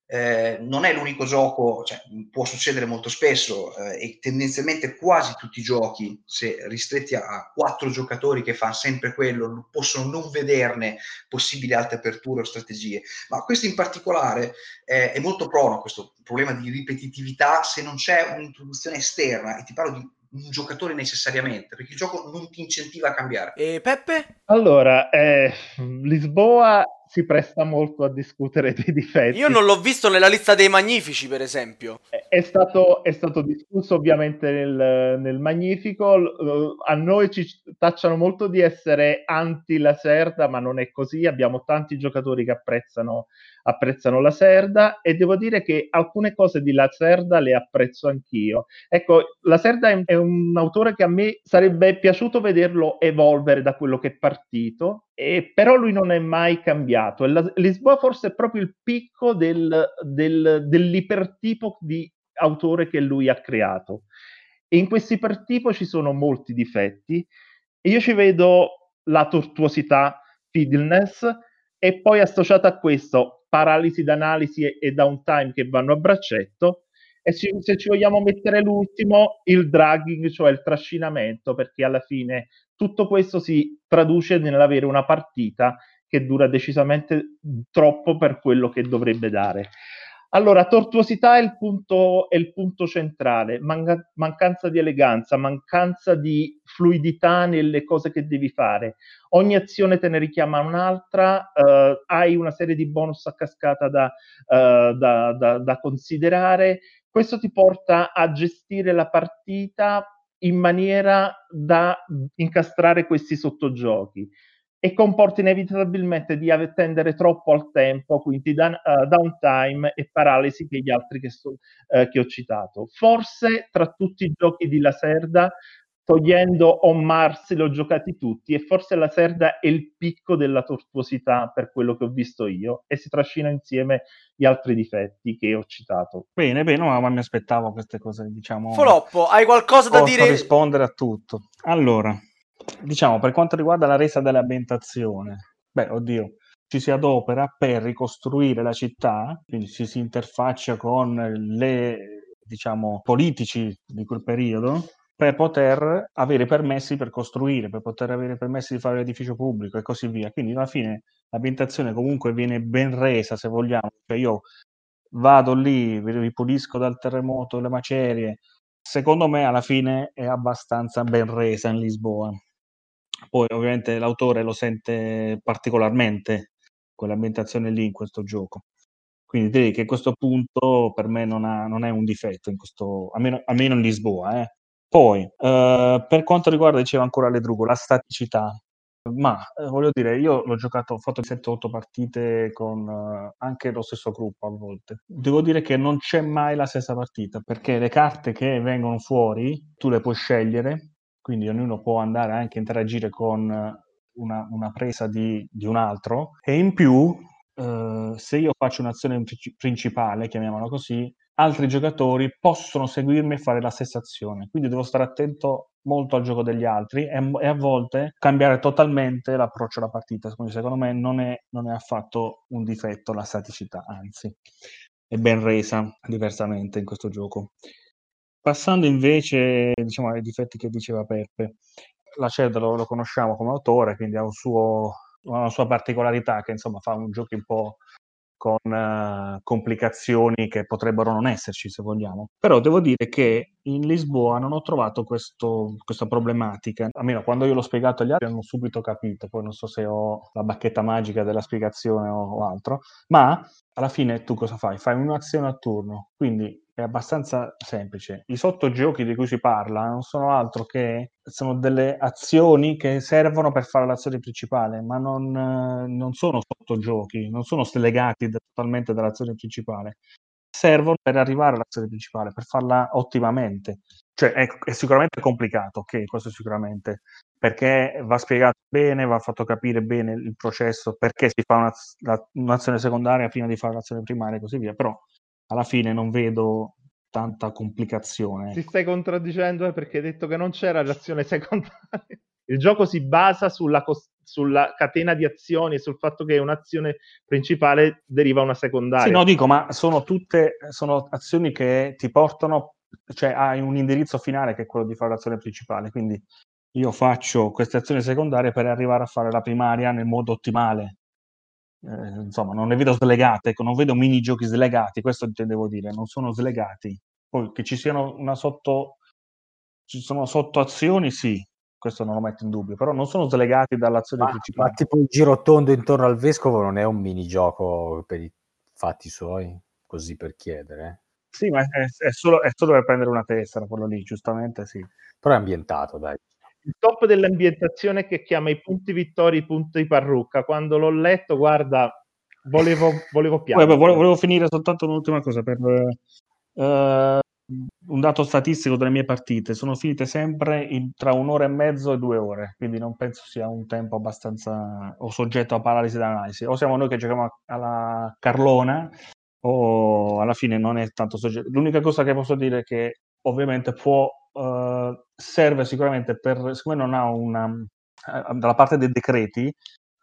Eh, non è l'unico gioco, cioè, può succedere molto spesso eh, e tendenzialmente quasi tutti i giochi, se ristretti a, a quattro giocatori che fanno sempre quello, possono non vederne possibili altre aperture o strategie, ma questo in particolare eh, è molto prono a questo problema di ripetitività se non c'è un'introduzione esterna e ti parlo di un giocatore necessariamente, perché il gioco non ti incentiva a cambiare. E Peppe? Allora, eh, Lisboa si presta molto a discutere dei difetti. Io non l'ho visto nella lista dei magnifici, per esempio. È stato, è stato discusso ovviamente nel, nel, Magnifico. A noi ci tacciano molto di essere anti la Serda, ma non è così. Abbiamo tanti giocatori che apprezzano apprezzano la Serda e devo dire che alcune cose di La Serda le apprezzo anch'io. Ecco, La Serda è, è un autore che a me sarebbe piaciuto vederlo evolvere da quello che è partito, e, però lui non è mai cambiato. La, Lisboa forse è proprio il picco del, del, dell'ipertipo di autore che lui ha creato. E in questo ipertipo ci sono molti difetti io ci vedo la tortuosità, fiddleness, e poi associata a questo paralisi d'analisi e, e downtime che vanno a braccetto. E se ci vogliamo mettere l'ultimo, il dragging, cioè il trascinamento, perché alla fine tutto questo si traduce nell'avere una partita che dura decisamente troppo per quello che dovrebbe dare. Allora, tortuosità è il punto, è il punto centrale, Manca- mancanza di eleganza, mancanza di fluidità nelle cose che devi fare. Ogni azione te ne richiama un'altra, uh, hai una serie di bonus a cascata da, uh, da, da, da considerare. Questo ti porta a gestire la partita in maniera da incastrare questi sottogiochi e comporta inevitabilmente di attendere troppo al tempo, quindi da, uh, downtime e paralisi che gli altri che, so, uh, che, ho citato. Forse tra tutti i giochi di Laserda, togliendo On Mars, li ho giocati tutti e forse Laserda è il picco della tortuosità per quello che ho visto io e si trascina insieme gli altri difetti che ho citato. Bene, bene, ma, ma mi aspettavo queste cose, diciamo... Foloppo, hai qualcosa da dire? Posso rispondere a tutto. Allora, diciamo, per quanto riguarda la resa dell'ambientazione, beh, oddio, ci si adopera per ricostruire la città, quindi ci si interfaccia con le, diciamo, politici di quel periodo per poter avere permessi per costruire, per poter avere permessi di fare l'edificio pubblico e così via. Quindi alla fine l'ambientazione comunque viene ben resa, se vogliamo. Cioè io vado lì, ripulisco dal terremoto le macerie. Secondo me alla fine è abbastanza ben resa in Lisboa. Poi ovviamente l'autore lo sente particolarmente quell'ambientazione lì in questo gioco. Quindi direi che questo punto per me non, ha, non è un difetto, in questo, almeno, almeno in Lisboa. Eh. Poi, eh, per quanto riguarda, diceva ancora Ledrugo, la staticità, ma eh, voglio dire, io l'ho giocato, ho fatto 7-8 partite con eh, anche lo stesso gruppo a volte. Devo dire che non c'è mai la stessa partita, perché le carte che vengono fuori tu le puoi scegliere quindi ognuno può andare anche a interagire con una, una presa di, di, un altro e in più eh, se io faccio un'azione principale, chiamiamola così, altri giocatori possono seguirmi e fare la stessa azione, quindi devo stare attento molto al gioco degli altri e, e a volte cambiare totalmente l'approccio alla partita, quindi secondo me non è, non è affatto un difetto la staticità, anzi è ben resa diversamente in questo gioco. Passando invece, diciamo, ai difetti che diceva Peppe, la Ced lo, lo conosciamo come autore, quindi ha un suo, una sua particolarità che insomma fa un gioco un po' con uh, complicazioni che potrebbero non esserci se vogliamo. Però devo dire che in Lisboa non ho trovato questo, questa problematica, almeno quando io l'ho spiegato agli altri hanno subito capito, poi non so se ho la bacchetta magica della spiegazione o, o altro, ma alla fine tu cosa fai? Fai un'azione a turno, quindi è abbastanza semplice. I sottogiochi di cui si parla non sono altro che sono delle azioni che servono per fare l'azione principale, ma non, non sono sottogiochi, non sono slegati da- totalmente dall'azione principale. Servono per arrivare all'azione principale, per farla ottimamente. Cioè, è, è sicuramente complicato, ok, questo sicuramente, perché va spiegato bene, va fatto capire bene il processo, perché si fa una- la- un'azione secondaria prima di fare l'azione primaria e così via, però alla fine non vedo tanta complicazione. Ti stai contraddicendo eh, perché hai detto che non c'era l'azione secondaria. Il gioco si basa sulla, cos- sulla catena di azioni e sul fatto che un'azione principale deriva una secondaria. Sì, no, dico, ma sono tutte sono azioni che ti portano, cioè hai un indirizzo finale che è quello di fare l'azione principale, quindi io faccio queste azioni secondarie per arrivare a fare la primaria nel modo ottimale. Eh, insomma, non le vedo slegate, ecco, non vedo minigiochi slegati, questo intendevo dire, non sono slegati. Poi che ci siano una sotto, ci sono sottoazioni, sì, questo non lo metto in dubbio, però non sono slegati dall'azione Ma, principale. ma tipo il giro tondo intorno al vescovo non è un minigioco per i fatti suoi, così per chiedere. Sì, ma è, è solo, è solo per prendere una tessera, quello lì, giustamente sì. Però è ambientato, dai. Il top dell'ambientazione che chiama i punti vittoria i punti parrucca. Quando l'ho letto, guarda, volevo, volevo piangere. volevo, volevo finire soltanto un'ultima cosa per eh, un dato statistico delle mie partite. Sono finite sempre in- tra un'ora e mezzo e due ore, quindi non penso sia un tempo abbastanza o soggetto a paralisi d'analisi. O siamo noi che giochiamo alla Carlona, o alla fine non è tanto soggetto. L'unica cosa che posso dire è che ovviamente può, eh, serve sicuramente per, siccome non ha una, eh, dalla parte dei decreti,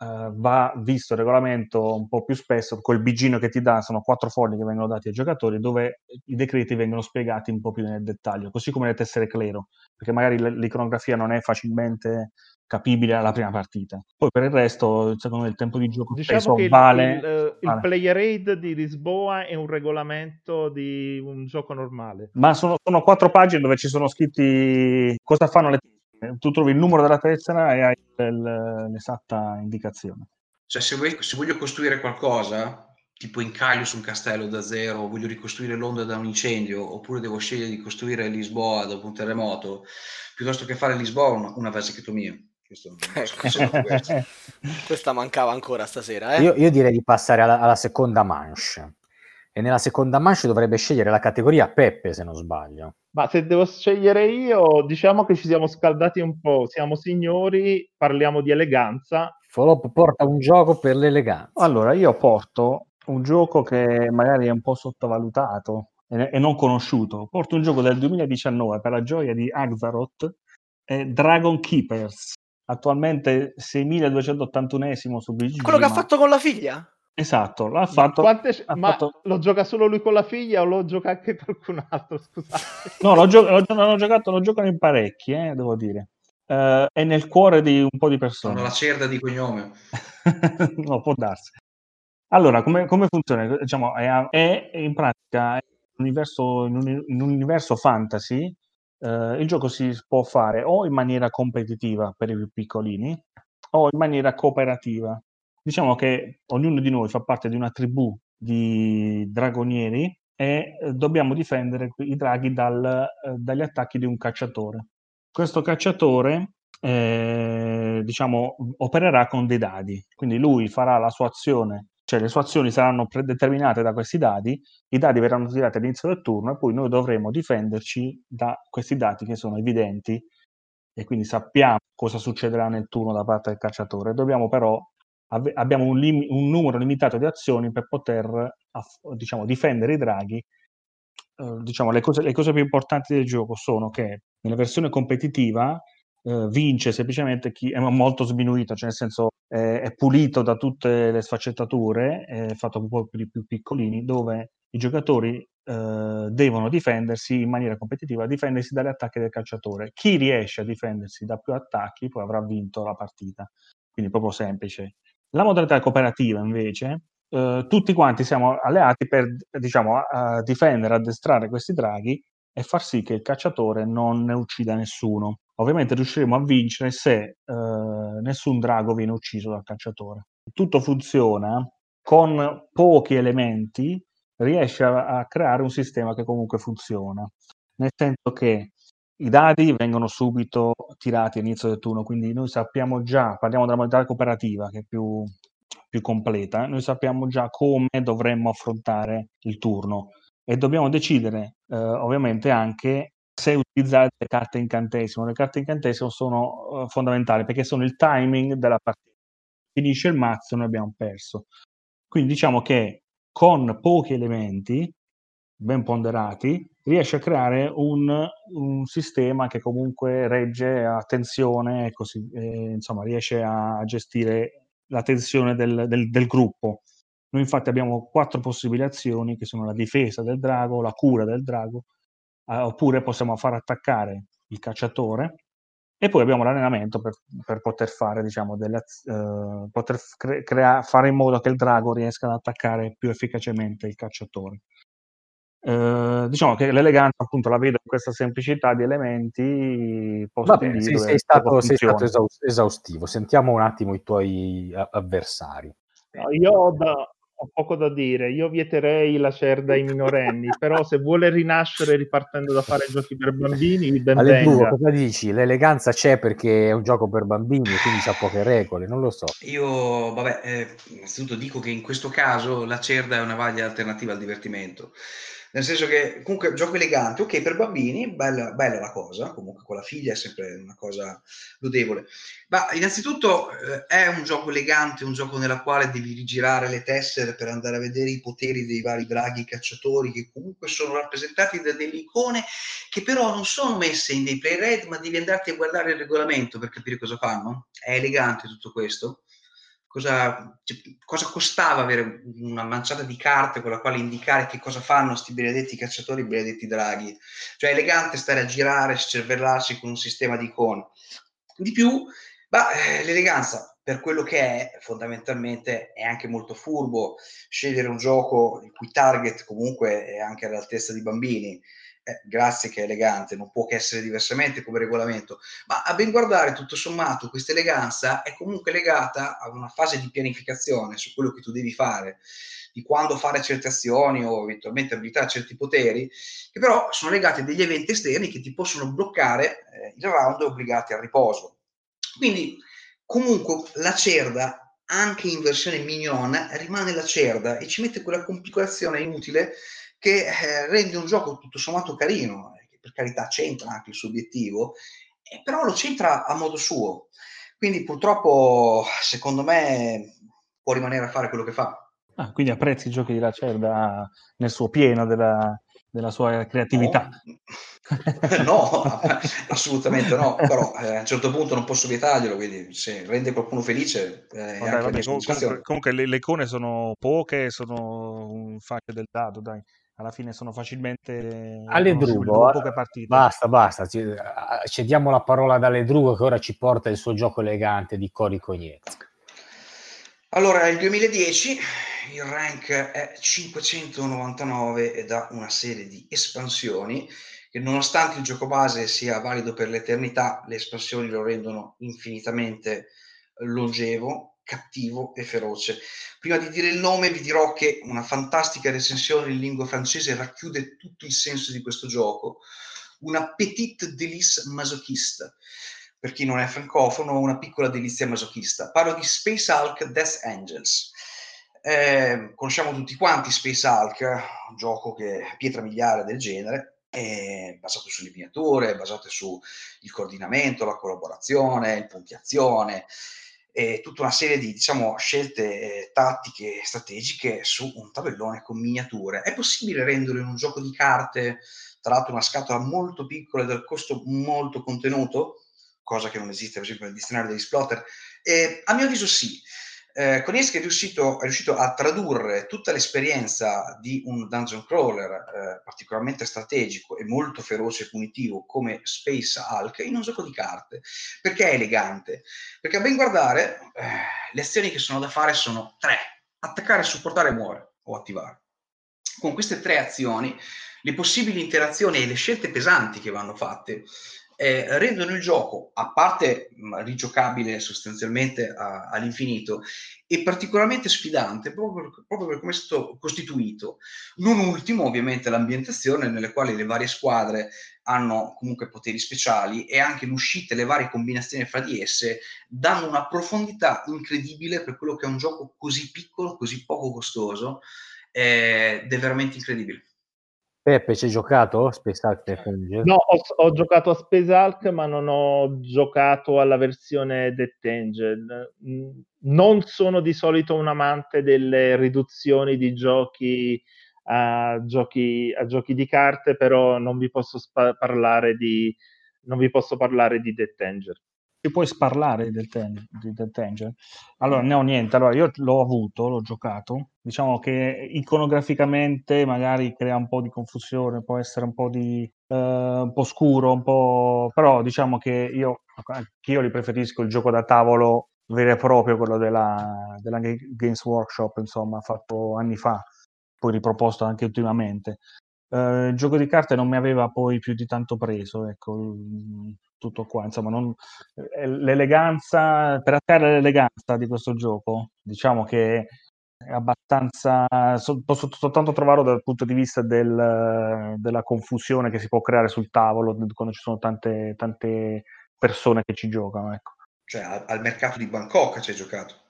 eh, va visto il regolamento un po' più spesso, quel bigino che ti dà, sono quattro fogli che vengono dati ai giocatori, dove i decreti vengono spiegati un po' più nel dettaglio, così come le tessere clero, perché magari l- l'iconografia non è facilmente capibile alla prima partita. Poi per il resto, secondo me, il tempo di gioco Diciamo speso che il, vale... il, eh, il vale. player aid di Lisboa è un regolamento di un gioco normale. Ma sono, sono quattro pagine dove ci sono scritti cosa fanno le tessere. Tu trovi il numero della tessera e hai il- l'esatta indicazione. Cioè, se, vuoi- se voglio costruire qualcosa, tipo incaglio su un castello da zero, voglio ricostruire Londra da un incendio, oppure devo scegliere di costruire Lisboa dopo un terremoto, piuttosto che fare Lisboa una, una vasectomia. Questo Ecco. questo. Questa mancava ancora stasera, eh? Io, io direi di passare alla, alla seconda manche. E nella seconda manche dovrebbe scegliere la categoria Peppe, se non sbaglio. Ma se devo scegliere io, diciamo che ci siamo scaldati un po', siamo signori, parliamo di eleganza. Folop porta un gioco per l'eleganza. Allora, io porto un gioco che magari è un po' sottovalutato e, e non conosciuto. Porto un gioco del 2019 per la gioia di Axaroth, è Dragon Keepers, attualmente 6281esimo su BGG. Quello che ha fatto con la figlia? Esatto, l'ha fatto... Quante- ha ma fatto- lo gioca solo lui con la figlia o lo gioca anche qualcun altro? Scusate. No, l'ho, gio- l'ho, l'ho giocato, lo giocano in parecchi, eh, devo dire. Eh, è nel cuore di un po' di persone. Sono la cerda di cognome. no, può darsi. Allora, come, come funziona? Diciamo, è, è in pratica è un universo, in, un, in un universo fantasy. eh, il gioco si può fare o in maniera competitiva per i più piccolini o in maniera cooperativa. Diciamo che ognuno di noi fa parte di una tribù di dragonieri e eh, dobbiamo difendere i draghi dal, eh, dagli attacchi di un cacciatore. Questo cacciatore eh, diciamo, opererà con dei dadi, quindi lui farà la sua azione, cioè le sue azioni saranno predeterminate da questi dadi, i dadi verranno tirati all'inizio del turno e poi noi dovremo difenderci da questi dati che sono evidenti e quindi sappiamo cosa succederà nel turno da parte del cacciatore. Dobbiamo però ave- abbiamo un, lim- un numero limitato di azioni per poter aff- diciamo, difendere i draghi. Eh, diciamo, le cose, le cose più importanti del gioco sono che nella versione competitiva eh, vince semplicemente chi è molto sminuito, cioè nel senso eh, è pulito da tutte le sfaccettature, è fatto un po' i più piccolini, dove i giocatori eh, devono difendersi in maniera competitiva, difendersi dagli attacchi del calciatore. Chi riesce a difendersi da più attacchi poi avrà vinto la partita. Quindi proprio semplice. La modalità cooperativa invece, eh, tutti quanti siamo alleati per diciamo, a- difendere, addestrare questi draghi e far sì che il cacciatore non ne uccida nessuno. Ovviamente riusciremo a vincere se eh, nessun drago viene ucciso dal cacciatore. Tutto funziona con pochi elementi riesce a, a creare un sistema che comunque funziona, nel senso che i dati vengono subito tirati all'inizio del turno, quindi noi sappiamo già, parliamo della modalità cooperativa che è più, più completa, noi sappiamo già come dovremmo affrontare il turno e dobbiamo decidere eh, ovviamente anche se utilizzare le carte incantesimo. Le carte incantesimo sono uh, fondamentali perché sono il timing della partita. Finisce il mazzo, noi abbiamo perso. Quindi diciamo che con pochi elementi ben ponderati riesce a creare un, un sistema che comunque regge a tensione e così, eh, insomma, riesce a gestire la tensione del, del, del gruppo. Noi infatti abbiamo quattro possibili azioni che sono la difesa del drago, la cura del drago, eh, oppure possiamo far attaccare il cacciatore e poi abbiamo l'allenamento per, per poter fare, diciamo, delle, uh, poter cre- crea- fare in modo che il drago riesca ad attaccare più efficacemente il cacciatore. Uh, diciamo che l'eleganza appunto la vedo in questa semplicità di elementi Vabbè, sei, sei, stato, sei stato esaus- esaustivo sentiamo un attimo i tuoi avversari no, io ho da, ho poco da dire. Io vieterei la cerda ai minorenni, però se vuole rinascere ripartendo da fare giochi per bambini, ben Ale. Bluo, cosa dici? L'eleganza c'è perché è un gioco per bambini, quindi ha poche regole, non lo so. Io, vabbè, eh, innanzitutto dico che in questo caso la cerda è una vaglia alternativa al divertimento nel senso che comunque gioco elegante, ok, per bambini, bella, bella, la cosa, comunque con la figlia è sempre una cosa lodevole, ma innanzitutto eh, è un gioco elegante, un gioco nella quale devi rigirare le tessere per andare a vedere i poteri dei vari draghi cacciatori che comunque sono rappresentati da delle icone che però non sono messe in dei play red, ma devi andarti a guardare il regolamento per capire cosa fanno. È elegante tutto questo cosa, cioè, cosa, costava avere una manciata di carte con la quale indicare che cosa fanno questi benedetti cacciatori, benedetti draghi. Cioè è elegante stare a girare, scervellarsi con un sistema di icone. Di più, ma, eh, l'eleganza, per quello che è, fondamentalmente è anche molto furbo scegliere un gioco il cui target comunque è anche all'altezza di bambini eh, grazie che è elegante, non può che essere diversamente come regolamento, ma a ben guardare tutto sommato questa eleganza è comunque legata a una fase di pianificazione su quello che tu devi fare, di quando fare certe azioni o eventualmente abilitare certi poteri, che però sono legati a degli eventi esterni che ti possono bloccare eh, il round obbligati al riposo. Quindi comunque la cerda anche in versione minion rimane la cerda e ci mette quella complicazione inutile che eh, rende un gioco tutto sommato carino, eh, che per carità c'entra anche il suo obiettivo, eh, però lo c'entra a modo suo. Quindi purtroppo, secondo me, può rimanere a fare quello che fa. Ah, quindi apprezzi i giochi di Lacerda nel suo pieno della, della sua creatività? No, no assolutamente no, però eh, a un certo punto non posso vietarglielo, quindi se rende qualcuno felice... Eh, vabbè, vabbè, comunque, comunque le, le, icone sono poche, sono un faccio del dado, dai alla fine sono facilmente alle Drugo poche partite. basta basta cediamo la parola ad Ale Drugo che ora ci porta il suo gioco elegante di Cori Cognez allora il 2010 il rank è 599 ed ha una serie di espansioni che nonostante il gioco base sia valido per l'eternità le espansioni lo rendono infinitamente longevo cattivo e feroce. Prima di dire il nome vi dirò che una fantastica recensione in lingua francese racchiude tutto il senso di questo gioco. Una petite délice masochista. Per chi non è francofono, una piccola delizia masochista. Parlo di Space Hulk Death Angels. Eh, conosciamo tutti quanti Space Hulk, un gioco che è pietra miliare del genere, è basato sulle miniature, basato sul coordinamento, la collaborazione, il puntiazione, e tutta una serie di diciamo, scelte eh, tattiche e strategiche su un tabellone con miniature. È possibile renderlo in un gioco di carte, tra l'altro una scatola molto piccola e dal costo molto contenuto, cosa che non esiste per esempio nel dizionario degli Splotter? Eh, a mio avviso sì eh, Konieski è riuscito, è riuscito, a tradurre tutta l'esperienza di un dungeon crawler eh, particolarmente strategico e molto feroce e punitivo come Space Hulk in un gioco di carte. Perché è elegante? Perché a ben guardare eh, le azioni che sono da fare sono tre. Attaccare, supportare, muore o attivare. Con queste tre azioni le possibili interazioni e le scelte pesanti che vanno fatte eh, rendono il gioco, a parte mh, rigiocabile sostanzialmente a, all'infinito, e particolarmente sfidante proprio per, proprio per come è stato costituito. Non ultimo, ovviamente, l'ambientazione nelle quali le varie squadre hanno comunque poteri speciali e anche l'uscita e le varie combinazioni fra di esse danno una profondità incredibile per quello che è un gioco così piccolo, così poco costoso ed è veramente incredibile. Peppe, ci hai giocato? Space Hulk Death No, ho, ho, giocato a Space Hulk, ma non ho giocato alla versione Death. Non sono di solito un amante delle riduzioni di giochi a giochi, a giochi di carte, però non vi posso spa- parlare di non vi posso parlare di Death Angel ci puoi sparlare del, ten, del Tanger? Allora, no, niente. Allora, io l'ho avuto, l'ho giocato. Diciamo che iconograficamente magari crea un po' di confusione, può essere un po' di eh, un po' scuro, un po'. però diciamo che io, io li preferisco il gioco da tavolo vero e proprio, quello della, della Games Workshop, insomma, fatto anni fa, poi riproposto anche ultimamente. Uh, il gioco di carte non mi aveva poi più di tanto preso, ecco, tutto qua, insomma, non, eh, l'eleganza, per attrarre l'eleganza di questo gioco, diciamo che è abbastanza, so, posso soltanto trovarlo dal punto di vista del, della confusione che si può creare sul tavolo quando ci sono tante, tante persone che ci giocano, ecco. Cioè, al mercato di Bangkok ci hai giocato?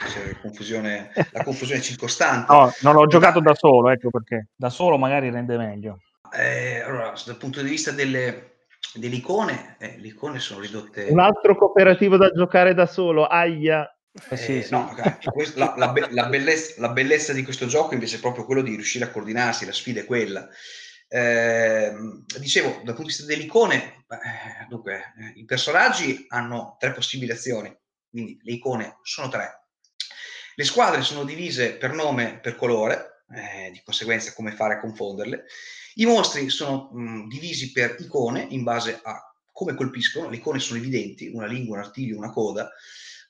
La confusione, la confusione circostante. No, non l'ho giocato da solo, ecco perché. Da solo magari rende meglio. Eh, allora, dal punto di vista delle, delle icone, eh, le icone sono ridotte... Un altro cooperativo da giocare da solo, aia. Eh, sì, sì. No, questo, la, la, be- la, bellezza, la, bellezza, di questo gioco invece è proprio quello di riuscire a coordinarsi, la sfida è quella. Eh, dicevo, dal punto di vista delle icone, eh, dunque, eh, i personaggi hanno tre possibili azioni, quindi le icone sono tre. Le squadre sono divise per nome, per colore, eh, di conseguenza come fare a confonderle. I mostri sono mh, divisi per icone in base a come colpiscono, le icone sono evidenti, una lingua, un artiglio, una coda.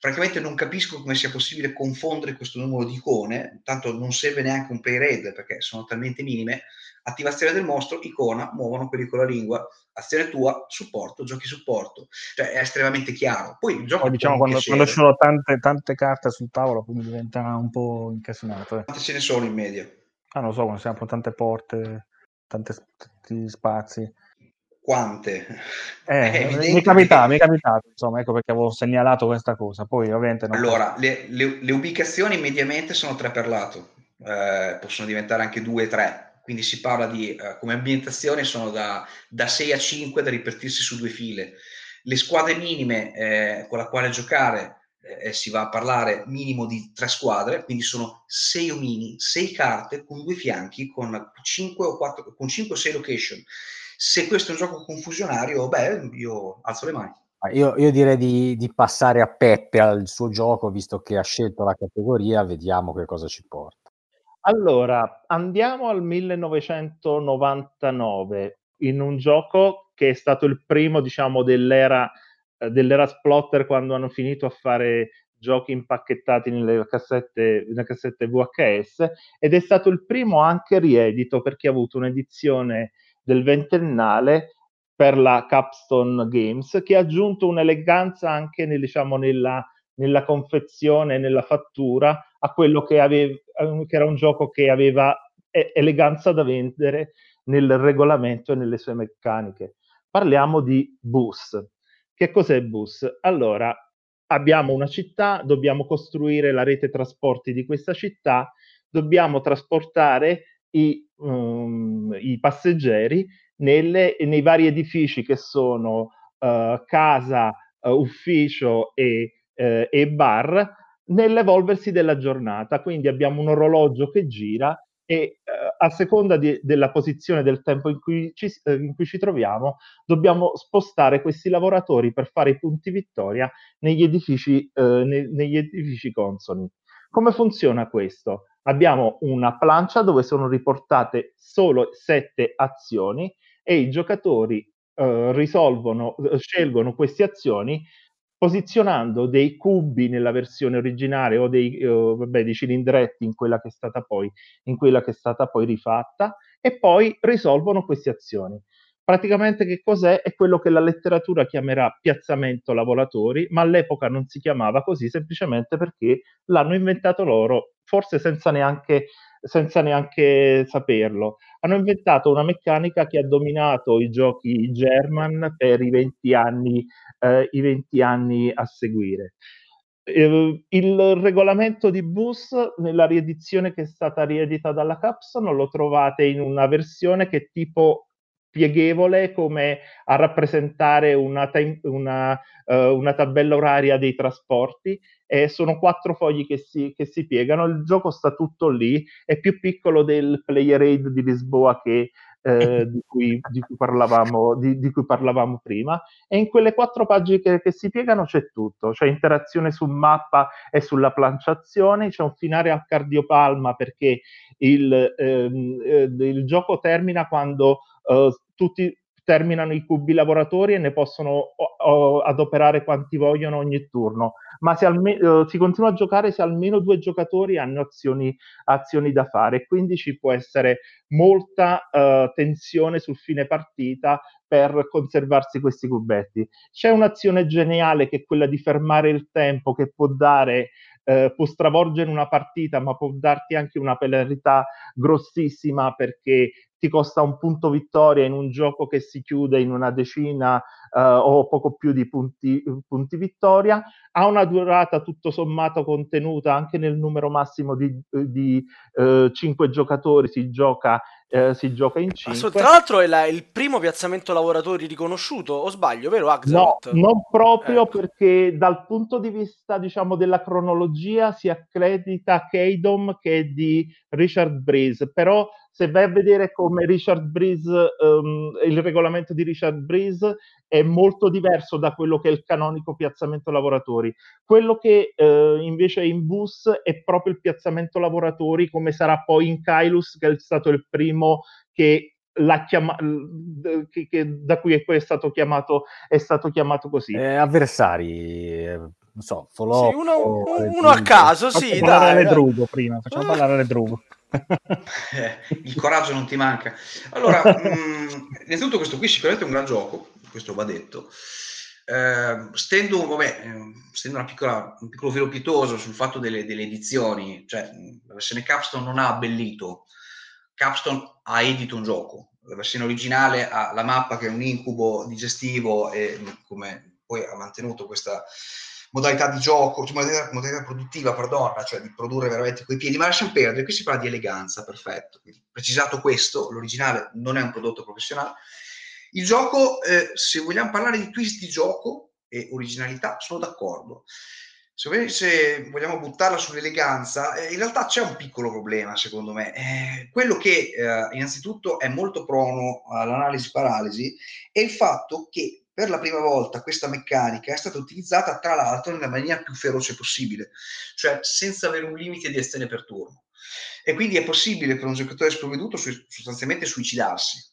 Francamente non capisco come sia possibile confondere questo numero di icone, tanto non serve neanche un play raid perché sono talmente minime. Attivazione del mostro, icona, muovono quelli con la lingua, azione tua, supporto, giochi supporto. Cioè è estremamente chiaro. Poi il gioco... Poi, diciamo quando, quando, ci sono tante, tante carte sul tavolo quindi diventa un po' incasinato. Eh. Quante ce ne sono in media? Ah, non so, quando siamo tante porte tante, tanti spazi. Quante? Eh, mi, è capitato, mi è capitato, insomma, ecco perché avevo segnalato questa cosa. Poi, ovviamente. allora, le, le, le, ubicazioni mediamente sono tre per lato, eh, possono diventare anche due, tre. Quindi si parla di eh, come ambientazione sono da, da 6 a 5 da ripartirsi su due file. Le squadre minime eh, con la quale giocare eh, si va a parlare minimo di tre squadre, quindi sono sei omini, sei carte con due fianchi, con 5 o 4, con 5 o 6 location. Se questo è un gioco confusionario, beh, io alzo le mani. Io, io direi di, di, passare a Peppe al suo gioco, visto che ha scelto la categoria, vediamo che cosa ci porta. Allora, andiamo al 1999, in un gioco che è stato il primo, diciamo, dell'era eh, dell'era Splotter quando hanno finito a fare giochi impacchettati nelle cassette, nelle cassette VHS ed è stato il primo anche riedito perché ha avuto un'edizione del ventennale per la Capstone Games che ha aggiunto un'eleganza anche nel, diciamo, nella, nella confezione, nella fattura a quello che, aveva, che era un gioco che aveva eleganza da vendere nel regolamento e nelle sue meccaniche. Parliamo di Bus. Che cos'è bus? Allora, abbiamo una città, dobbiamo costruire la rete trasporti di questa città, dobbiamo trasportare i, um, i passeggeri nelle, nei vari edifici che sono uh, casa, uh, ufficio e, uh, e bar nell'evolversi della giornata. Quindi abbiamo un orologio che gira e eh, a seconda di, della posizione del tempo in cui, ci, eh, in cui, ci, troviamo, dobbiamo spostare questi lavoratori per fare i punti vittoria negli edifici, eh, ne, negli edifici consoni. Come funziona questo? Abbiamo una plancia dove sono riportate solo sette azioni e i giocatori eh, risolvono, eh, scelgono queste azioni posizionando dei cubi nella versione originale o dei, uh, vabbè, dei cilindretti in quella, poi, in quella che è stata poi rifatta e poi risolvono queste azioni. Praticamente che cos'è? È quello che la letteratura chiamerà piazzamento lavoratori, ma all'epoca non si chiamava così semplicemente perché l'hanno inventato loro, forse senza neanche senza neanche saperlo. Hanno inventato una meccanica che ha dominato i giochi German per i 20 anni, eh, i 20 anni a seguire. Eh, il regolamento di Bus nella riedizione che è stata riedita dalla Capson lo trovate in una versione che è tipo pieghevole come a rappresentare una, time, una, uh, una, tabella oraria dei trasporti e sono quattro fogli che si, che si, piegano, il gioco sta tutto lì, è più piccolo del Player Aid di Lisboa che, eh, di, cui, di, cui parlavamo, di, di, cui parlavamo, prima. E in quelle quattro pagine che, che, si piegano c'è tutto, c'è interazione su mappa e sulla planciazione, c'è un finale al cardiopalma perché il, ehm, eh, il gioco termina quando tutti terminano i cubi lavoratori e ne possono o, o, adoperare quanti vogliono ogni turno, ma se alme- uh, si continua a giocare se almeno due giocatori hanno azioni, azioni da fare, quindi ci può essere molta uh, tensione sul fine partita per conservarsi questi cubetti. C'è un'azione geniale che è quella di fermare il tempo che può dare eh, può stravolgere una partita, ma può darti anche una penalità grossissima perché ti costa un punto vittoria in un gioco che si chiude in una decina uh, o poco più di punti, punti, vittoria, ha una durata tutto sommato contenuta anche nel numero massimo di, di uh, 5 giocatori, si gioca, uh, si gioca in 5. Tra l'altro è la, il primo piazzamento lavoratori riconosciuto, o sbaglio, vero Axelot? No, non proprio ecco. perché dal punto di vista diciamo della cronologia si accredita Keydom che è di Richard Breeze, però se vai a vedere come Richard Breeze, um, il regolamento di Richard Breeze è molto diverso da quello che è il canonico piazzamento lavoratori. Quello che uh, invece è in bus è proprio il piazzamento lavoratori, come sarà poi in Kailus, che è stato il primo che la chiama- che, che, da cui è stato chiamato, è stato chiamato così. Eh, avversari, eh, non so, Folò, sì, uno, uno a caso, sì, Faccio dai. Drugo prima, facciamo parlare le Drugo. Eh, il coraggio non ti manca. Allora, mh, innanzitutto questo qui sicuramente è un gran gioco, questo va detto. Eh, stendo, vabbè, ehm, stendo piccola, un piccolo velo pietoso sul fatto delle, delle, edizioni, cioè la versione Capstone non ha abbellito, Capstone ha edito un gioco, la versione originale ha la mappa che è un incubo digestivo e come poi ha mantenuto questa modalità di gioco, cioè modalità, modalità, produttiva, perdona, cioè di produrre veramente coi piedi, ma lasciamo perdere, qui si parla di eleganza, perfetto. Precisato questo, l'originale non è un prodotto professionale. Il gioco, eh, se vogliamo parlare di twist di gioco e originalità, sono d'accordo. Se, se vogliamo buttarla sull'eleganza, eh, in realtà c'è un piccolo problema, secondo me. Eh, quello che eh, innanzitutto è molto prono all'analisi paralisi è il fatto che per la prima volta questa meccanica è stata utilizzata tra l'altro nella maniera più feroce possibile, cioè senza avere un limite di azione per turno. E quindi è possibile per un giocatore sprovveduto sostanzialmente suicidarsi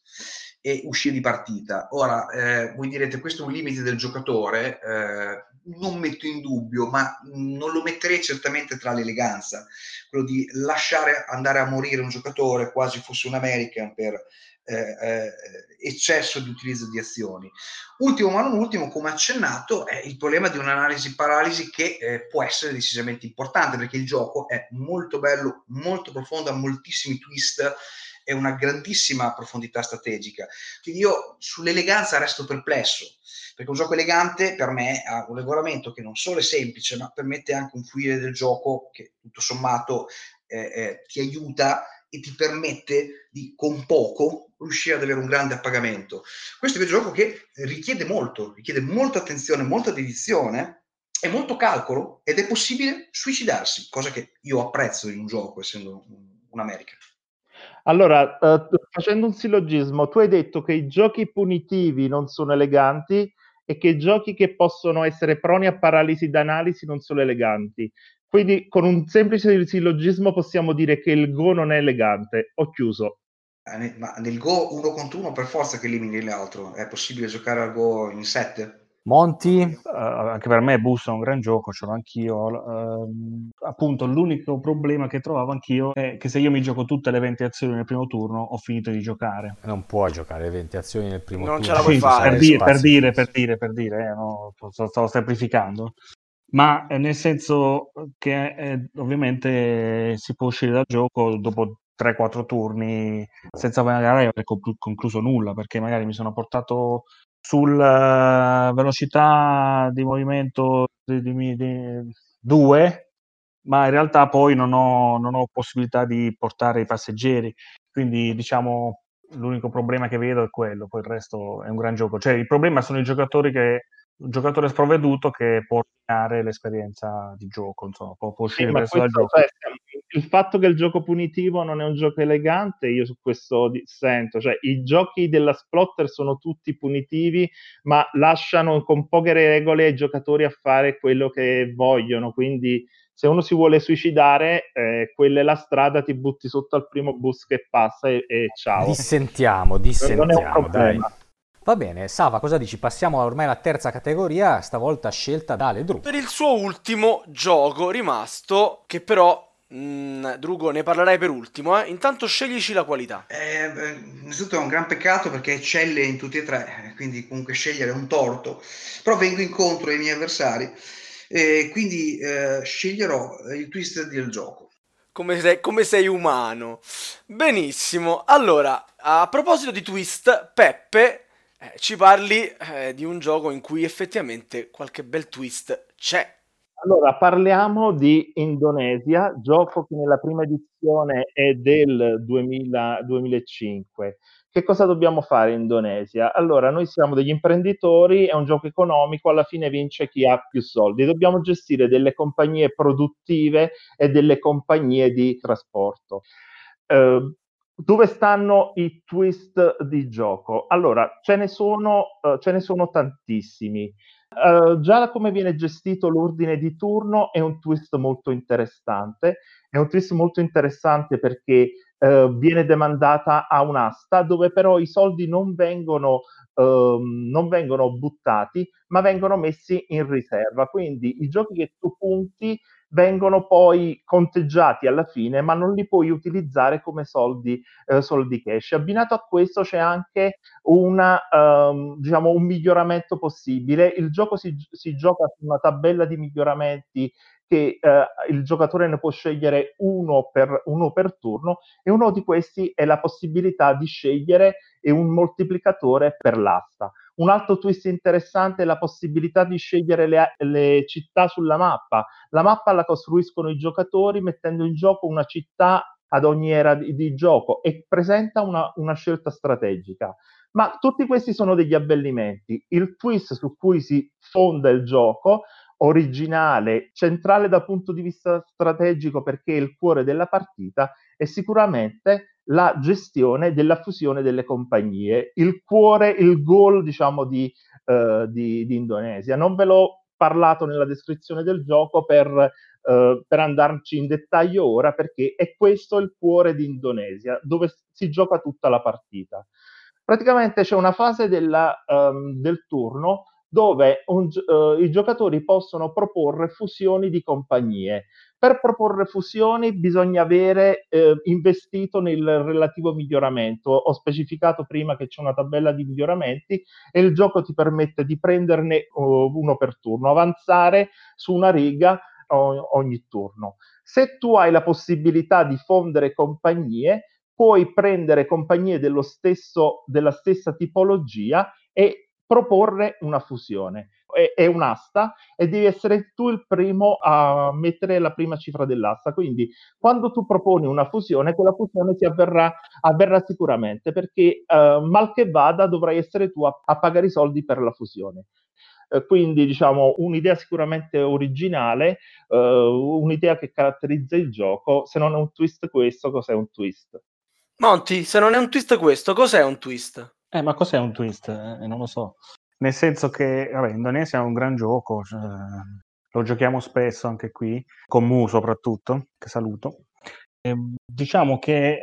e uscire di partita. Ora, eh, voi direte, questo è un limite del giocatore, eh, non metto in dubbio, ma non lo metterei certamente tra l'eleganza, quello di lasciare andare a morire un giocatore quasi fosse un American per eh, eh, eccesso di utilizzo di azioni. Ultimo ma non ultimo, come accennato, è il problema di un'analisi paralisi che eh, può essere decisamente importante perché il gioco è molto bello, molto profondo, ha moltissimi twist e una grandissima profondità strategica. Quindi io sull'eleganza resto perplesso, perché un gioco elegante per me ha un regolamento che non solo è semplice, ma permette anche un fluire del gioco che tutto sommato eh, eh, ti aiuta e ti permette di con poco riuscire ad avere un grande appagamento. Questo è un gioco che richiede molto, richiede molta attenzione, molta dedizione e molto calcolo ed è possibile suicidarsi, cosa che io apprezzo in un gioco, essendo un American. Allora, uh, facendo un sillogismo, tu hai detto che i giochi punitivi non sono eleganti e che i giochi che possono essere proni a paralisi d'analisi non sono eleganti. Quindi con un semplice sillogismo possiamo dire che il Go non è elegante. Ho chiuso. Eh, ma nel Go uno contro uno per forza che elimini l'altro. È possibile giocare al Go in 7? Monti? Uh, anche per me Bus è un gran gioco, ce l'ho anch'io. Uh, appunto, l'unico problema che trovavo anch'io è che se io mi gioco tutte le 20 azioni nel primo turno, ho finito di giocare. Non puoi giocare le 20 azioni nel primo Non turno. ce la puoi Sì, fare. per, dire, per dire, per dire, per dire, eh, no, sto, sto semplificando. Ma eh, nel senso che eh, ovviamente si può uscire dal gioco dopo 3-4 turni senza magari aver conclu- concluso nulla, perché magari mi sono portato sulla velocità di movimento di, di, di 2, ma in realtà poi non ho, non ho possibilità di portare i passeggeri. Quindi diciamo l'unico problema che vedo è quello, poi il resto è un gran gioco. Cioè il problema sono i giocatori che un giocatore sprovveduto che può rovinare l'esperienza di gioco, insomma, può, può Sì, uscire presto dal gioco. cioè, il fatto che il gioco punitivo non è un gioco elegante, io su questo dissento. Cioè, i giochi della Splotter sono tutti punitivi, ma lasciano con poche regole ai giocatori a fare quello che vogliono. Quindi, se uno si vuole suicidare, eh, quella è la strada, ti butti sotto al primo bus che passa e, e ciao. Dissentiamo, dissentiamo, dai. problema. Va bene, Sava, cosa dici? Passiamo ormai alla terza categoria, stavolta scelta da Ale Dru. Per il suo ultimo gioco rimasto, che però, mh, Drugo, ne parlerai per ultimo, eh? intanto sceglici la qualità. Eh, beh, innanzitutto è un gran peccato perché eccelle in tutti e tre, quindi comunque scegliere è un torto, però vengo incontro ai miei avversari e quindi eh, sceglierò il twist del gioco. Come sei, come sei umano. Benissimo. Allora, a proposito di twist, Peppe, eh, ci parli eh, di un gioco in cui effettivamente qualche bel twist c'è. Allora, parliamo di Indonesia, gioco che nella prima edizione è del 2000 2005. Che cosa dobbiamo fare in Indonesia? Allora, noi siamo degli imprenditori, è un gioco economico, alla fine vince chi ha più soldi. Dobbiamo gestire delle compagnie produttive e delle compagnie di trasporto. Eh, dove stanno i twist di gioco? Allora, ce ne sono, eh, ce ne sono tantissimi. Uh, già come viene gestito l'ordine di turno è un twist molto interessante. È un twist molto interessante perché uh, viene demandata a un'asta dove però i soldi non vengono, uh, non vengono buttati, ma vengono messi in riserva. Quindi i giochi che tu punti vengono poi conteggiati alla fine, ma non li puoi utilizzare come soldi, eh, soldi cash. Abbinato a questo c'è anche una, um, diciamo, un miglioramento possibile. Il gioco si, si gioca su una tabella di miglioramenti che eh, il giocatore ne può scegliere uno per, uno per turno e uno di questi è la possibilità di scegliere un moltiplicatore per l'asta. Un altro twist interessante è la possibilità di scegliere le, le, città sulla mappa. La mappa la costruiscono i giocatori mettendo in gioco una città ad ogni era di, di gioco e presenta una, una scelta strategica. Ma tutti questi sono degli abbellimenti. Il twist su cui si fonda il gioco originale, centrale dal punto di vista strategico perché è il cuore della partita, è sicuramente la gestione della fusione delle compagnie, il cuore, il goal diciamo di, uh, di, di Indonesia. Non ve l'ho parlato nella descrizione del gioco per, uh, per andarci in dettaglio ora perché è questo il cuore di Indonesia dove si gioca tutta la partita. Praticamente c'è una fase della, um, del turno dove un, uh, i giocatori possono proporre fusioni di compagnie. Per proporre fusioni bisogna avere eh, investito nel relativo miglioramento. Ho specificato prima che c'è una tabella di miglioramenti e il gioco ti permette di prenderne uh, uno per turno, avanzare su una riga o- ogni turno. Se tu hai la possibilità di fondere compagnie, puoi prendere compagnie stesso, della stessa tipologia e proporre una fusione. È, è, un'asta e devi essere tu il primo a mettere la prima cifra dell'asta. Quindi, quando tu proponi una fusione, quella fusione si avverrà, avverrà sicuramente perché uh, mal che vada dovrai essere tu a, a pagare i soldi per la fusione. Uh, quindi, diciamo, un'idea sicuramente originale, uh, un'idea che caratterizza il gioco. Se non è un twist questo, cos'è un twist? Monti, se non è un twist questo, cos'è un twist? Eh, ma cos'è un twist? Eh, non lo so. Nel senso che, vabbè, Indonesia è un gran gioco, cioè, lo giochiamo spesso anche qui, con Mu soprattutto, che saluto. Ehm, diciamo che eh,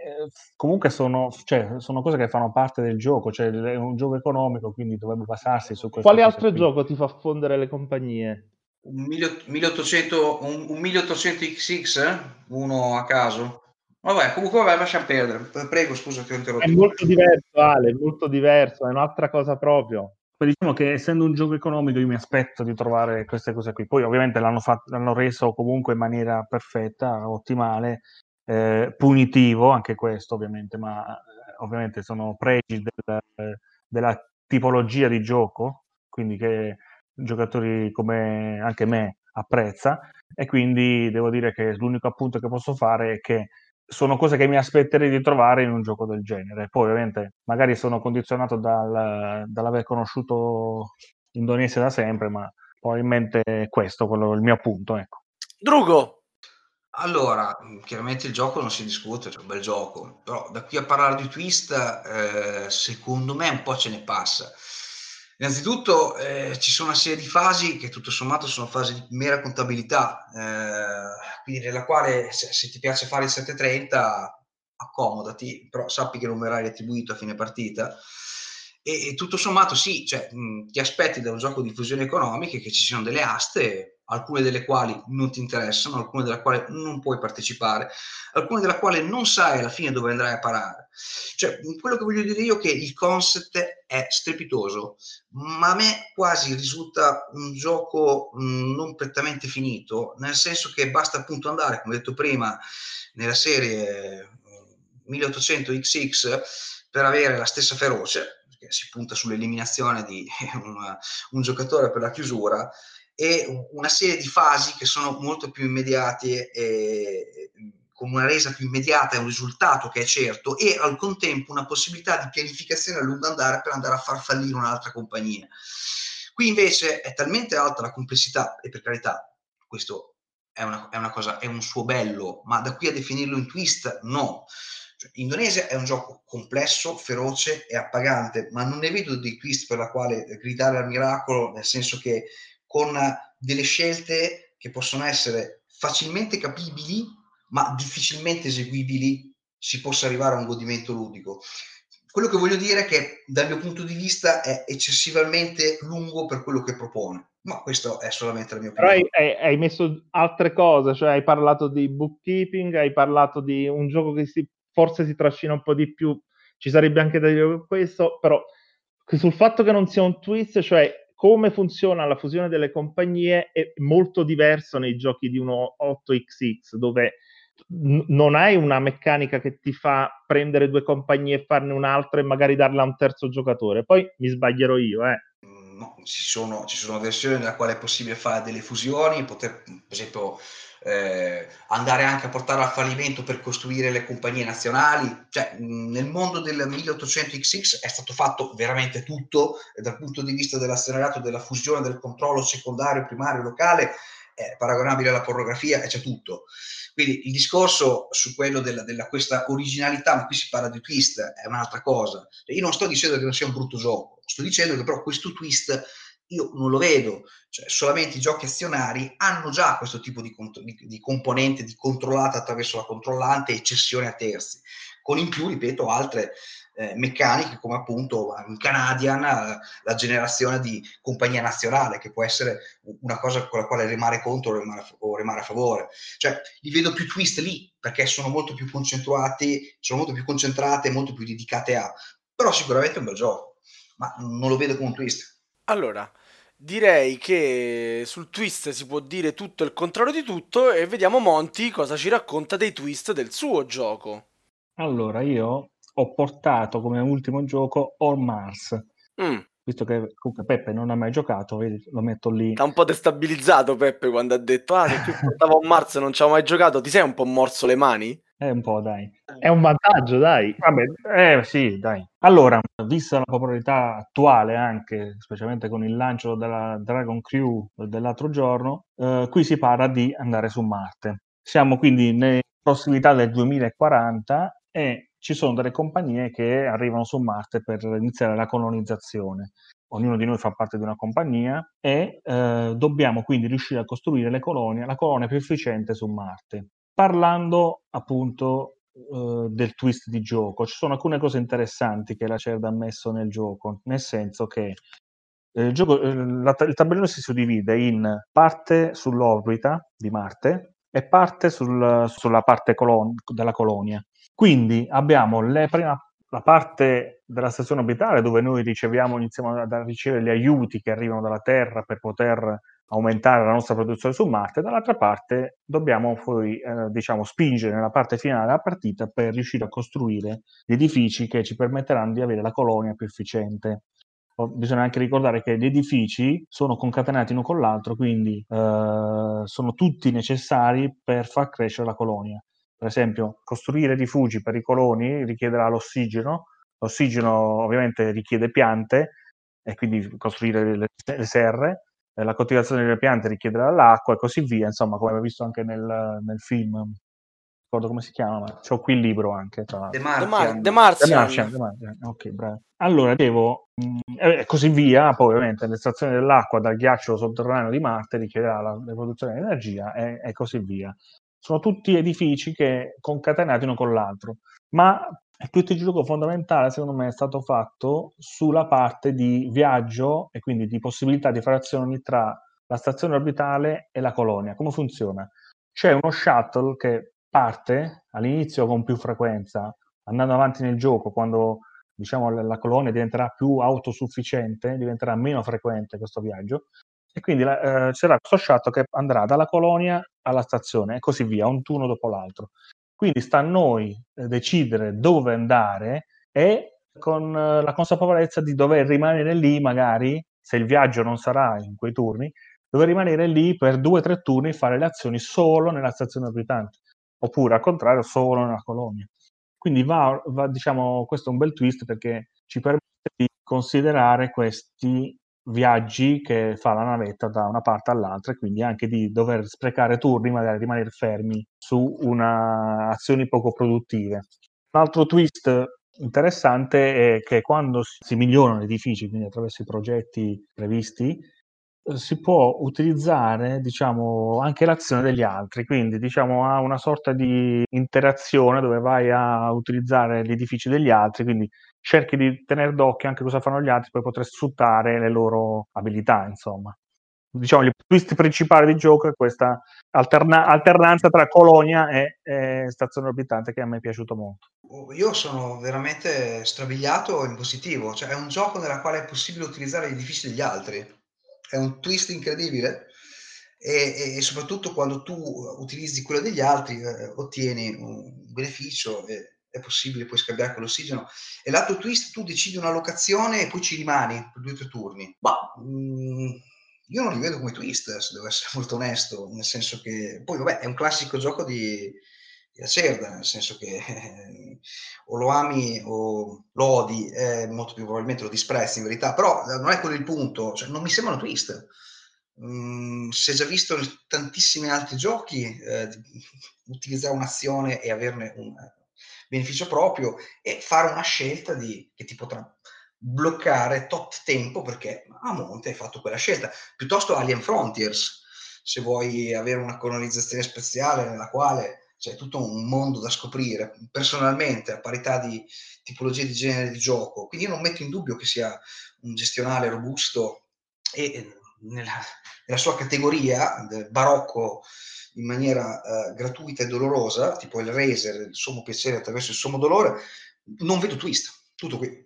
comunque sono, cioè, sono cose che fanno parte del gioco, cioè è un gioco economico, quindi dovrebbe basarsi su questo. Quale altro qui. gioco ti fa fondere le compagnie? Un 1800, un, un 1800 XX? Eh? Uno a caso? Vabbè, comunque vabbè, lasciamo perdere. Prego, scusa, ti ho interrotto. È molto diverso, Ale, è molto diverso, è un'altra cosa proprio. Poi diciamo che essendo un gioco economico io mi aspetto di trovare queste cose qui. Poi ovviamente l'hanno, fatto, l'hanno reso comunque in maniera perfetta, ottimale, eh, punitivo anche questo ovviamente, ma eh, ovviamente sono pregi del, della tipologia di gioco, quindi che giocatori come anche me apprezza e quindi devo dire che l'unico appunto che posso fare è che sono cose che mi aspetterei di trovare in un gioco del genere. Poi ovviamente magari sono condizionato dal, dall'aver conosciuto Indonesia da sempre, ma probabilmente è questo quello, il mio punto. Ecco. Drugo! Allora, chiaramente il gioco non si discute, è un bel gioco, però da qui a parlare di twist, eh, secondo me un po' ce ne passa. Innanzitutto eh, ci sono una serie di fasi che tutto sommato sono fasi di mera contabilità, eh, quindi nella quale se, se, ti piace fare il 730 accomodati, però sappi che non verrai retribuito a fine partita. E, e tutto sommato sì, cioè, mh, ti aspetti da un gioco di fusione economiche che ci siano delle aste alcune delle quali non ti interessano, alcune delle quali non puoi partecipare, alcune delle quali non sai alla fine dove andrai a parare. Cioè, quello che voglio dire io è che il concept è strepitoso, ma a me quasi risulta un gioco mh, non prettamente finito, nel senso che basta appunto andare, come detto prima, nella serie 1800XX per avere la stessa feroce, perché si punta sull'eliminazione di un, un giocatore per la chiusura, e una serie di fasi che sono molto più immediate e con una resa più immediata e un risultato che è certo e al contempo una possibilità di pianificazione a lungo andare per andare a far fallire un'altra compagnia. Qui invece è talmente alta la complessità e per carità questo è una, è una cosa, è un suo bello, ma da qui a definirlo in twist no. Cioè, Indonesia è un gioco complesso, feroce e appagante, ma non ne vedo dei twist per la quale gridare al miracolo, nel senso che con delle scelte che possono essere facilmente capibili, ma difficilmente eseguibili, si possa arrivare a un godimento ludico. Quello che voglio dire è che dal mio punto di vista è eccessivamente lungo per quello che propone, ma questo è solamente la mia opinione. Però hai, hai messo altre cose, cioè hai parlato di bookkeeping, hai parlato di un gioco che si, forse si trascina un po' di più, ci sarebbe anche da dire questo, però sul fatto che non sia un twist, cioè come funziona la fusione delle compagnie è molto diverso nei giochi di uno 8XX, dove n- non hai una meccanica che ti fa prendere due compagnie e farne un'altra e magari darla a un terzo giocatore. Poi mi sbaglierò io, eh. Mm, no, ci sono, ci sono versioni nella quale è possibile fare delle fusioni, poter, per esempio eh, andare anche a portare al fallimento per costruire le compagnie nazionali. Cioè, nel mondo del 1800XX è stato fatto veramente tutto, e dal punto di vista dell'accelerato, della fusione, del controllo secondario, primario, locale, è paragonabile alla pornografia e c'è tutto. Quindi il discorso su quello della, della, questa originalità, ma qui si parla di twist, è un'altra cosa. Io non sto dicendo che non sia un brutto gioco, sto dicendo che però questo twist io non lo vedo, cioè solamente i giochi azionari hanno già questo tipo di, di, di componente di controllata attraverso la controllante e cessione a terzi, con in più, ripeto, altre eh, meccaniche come appunto in Canadian la generazione di compagnia nazionale che può essere una cosa con la quale remare contro o remare, o remare a favore. Cioè li vedo più twist lì perché sono molto più concentrati, sono molto più concentrate, molto più dedicate a, però sicuramente è un bel gioco, ma non lo vedo come un twist. Allora, direi che sul twist si può dire tutto il contrario di tutto e vediamo Monty cosa ci racconta dei twist del suo gioco. Allora, io ho portato come ultimo gioco All Mars. Mm. Visto che comunque Peppe non ha mai giocato, lo metto lì. Ha un po' destabilizzato Peppe quando ha detto: Ah, se tu portavo All Mars e non ci avevo mai giocato, ti sei un po' morso le mani? Eh, un po', dai. È un vantaggio, dai. Vabbè, eh, sì, dai. Allora, vista la popolarità attuale anche, specialmente con il lancio della Dragon Crew dell'altro giorno, eh, qui si parla di andare su Marte. Siamo quindi nelle prossimità del 2040 e ci sono delle compagnie che arrivano su Marte per iniziare la colonizzazione. Ognuno di noi fa parte di una compagnia e eh, dobbiamo quindi riuscire a costruire le colonie, la colonia più efficiente su Marte. Parlando appunto eh, del twist di gioco. Ci sono alcune cose interessanti che la CERD ha messo nel gioco, nel senso che eh, il, gioco, eh, la, il tabellone si suddivide in parte sull'orbita di Marte e parte sul, sulla parte colon- della colonia. Quindi abbiamo prima, la parte della stazione orbitale dove noi riceviamo, iniziamo a ricevere gli aiuti che arrivano dalla Terra per poter aumentare la nostra produzione su Marte, dall'altra parte dobbiamo poi eh, diciamo, spingere nella parte finale della partita per riuscire a costruire gli edifici che ci permetteranno di avere la colonia più efficiente. Bisogna anche ricordare che gli edifici sono concatenati uno con l'altro, quindi eh, sono tutti necessari per far crescere la colonia. Per esempio, costruire rifugi per i coloni richiederà l'ossigeno, l'ossigeno ovviamente richiede piante e quindi costruire le, le serre, eh, la coltivazione delle piante richiederà l'acqua e così via, insomma, come abbiamo visto anche nel, nel film. Non ricordo come si chiama, ma c'ho qui il libro anche. Tra The Martian. The Martian. The Martian. The Martian. Ok, bravo. Allora, devo, mh, e così via, poi ovviamente l'estrazione dell'acqua dal ghiaccio sotterraneo di Marte richiederà la, la produzione di energia e, e così via. Sono tutti edifici che concatenati uno con l'altro, ma il tweet di gioco fondamentale, secondo me, è stato fatto sulla parte di viaggio e quindi di possibilità di fare azioni tra la stazione orbitale e la colonia. Come funziona? C'è uno shuttle che parte all'inizio con più frequenza, andando avanti nel gioco, quando diciamo, la colonia diventerà più autosufficiente, diventerà meno frequente questo viaggio, e quindi la, eh, c'era questo shuttle che andrà dalla colonia alla stazione e così via, un turno dopo l'altro. Quindi sta a noi eh, decidere dove andare e con eh, la consapevolezza di dover rimanere lì, magari se il viaggio non sarà in quei turni, dover rimanere lì per due o tre turni e fare le azioni solo nella stazione orbitante, oppure al contrario solo nella colonia. Quindi va, va, diciamo, questo è un bel twist perché ci permette di considerare questi viaggi che fa la navetta da una parte all'altra e quindi anche di dover sprecare turni, magari rimanere fermi su una, azioni poco produttive. Un altro twist interessante è che quando si migliorano gli edifici, quindi attraverso i progetti previsti, si può utilizzare diciamo, anche l'azione degli altri, quindi diciamo, ha una sorta di interazione dove vai a utilizzare gli edifici degli altri, quindi cerchi di tenere d'occhio anche cosa fanno gli altri per poter sfruttare le loro abilità, insomma. Diciamo, il twist principale di gioco è questa alterna- alternanza tra colonia e, e stazione orbitante che a me è piaciuto molto. Io sono veramente strabiliato in positivo, cioè è un gioco nella quale è possibile utilizzare gli edifici degli altri è un twist incredibile e, e, soprattutto quando tu utilizzi quello degli altri eh, ottieni un beneficio e è possibile poi scambiare con l'ossigeno e l'altro twist tu decidi una locazione e poi ci rimani per due o tre turni ma mh, mm, io non li vedo come twist se devo essere molto onesto nel senso che poi vabbè è un classico gioco di, di Acerda nel senso che eh, o lo ami o lo odi, eh, molto più probabilmente lo disprezzi in verità, però eh, non è quello il punto, cioè, non mi sembrano twist. Mm, è già visto in tantissimi altri giochi eh, utilizzare un'azione e averne un beneficio proprio e fare una scelta di, che ti potrà bloccare tot tempo perché a monte hai fatto quella scelta, piuttosto Alien Frontiers, se vuoi avere una colonizzazione spaziale nella quale c'è tutto un mondo da scoprire personalmente a parità di tipologie di genere di gioco. Quindi io non metto in dubbio che sia un gestionale robusto e nella, nella sua categoria del barocco in maniera uh, gratuita e dolorosa, tipo il Razer, il sommo piacere attraverso il sommo dolore, non vedo twist. Tutto qui.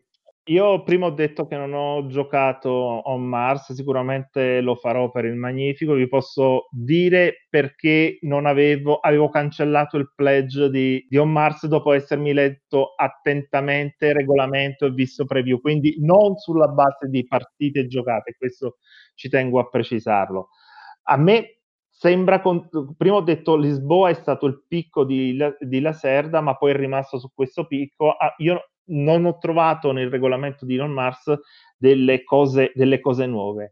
Io prima ho detto che non ho giocato On Mars, sicuramente lo farò per il Magnifico. Vi posso dire perché non avevo, avevo cancellato il pledge di, di On Mars dopo essermi letto attentamente il regolamento e visto preview, quindi non sulla base di partite giocate, questo ci tengo a precisarlo. A me sembra, con, prima ho detto Lisboa è stato il picco di, di Lacerda, ma poi è rimasto su questo picco. Ah, io non ho trovato nel regolamento di Elon Mars delle cose, delle cose nuove.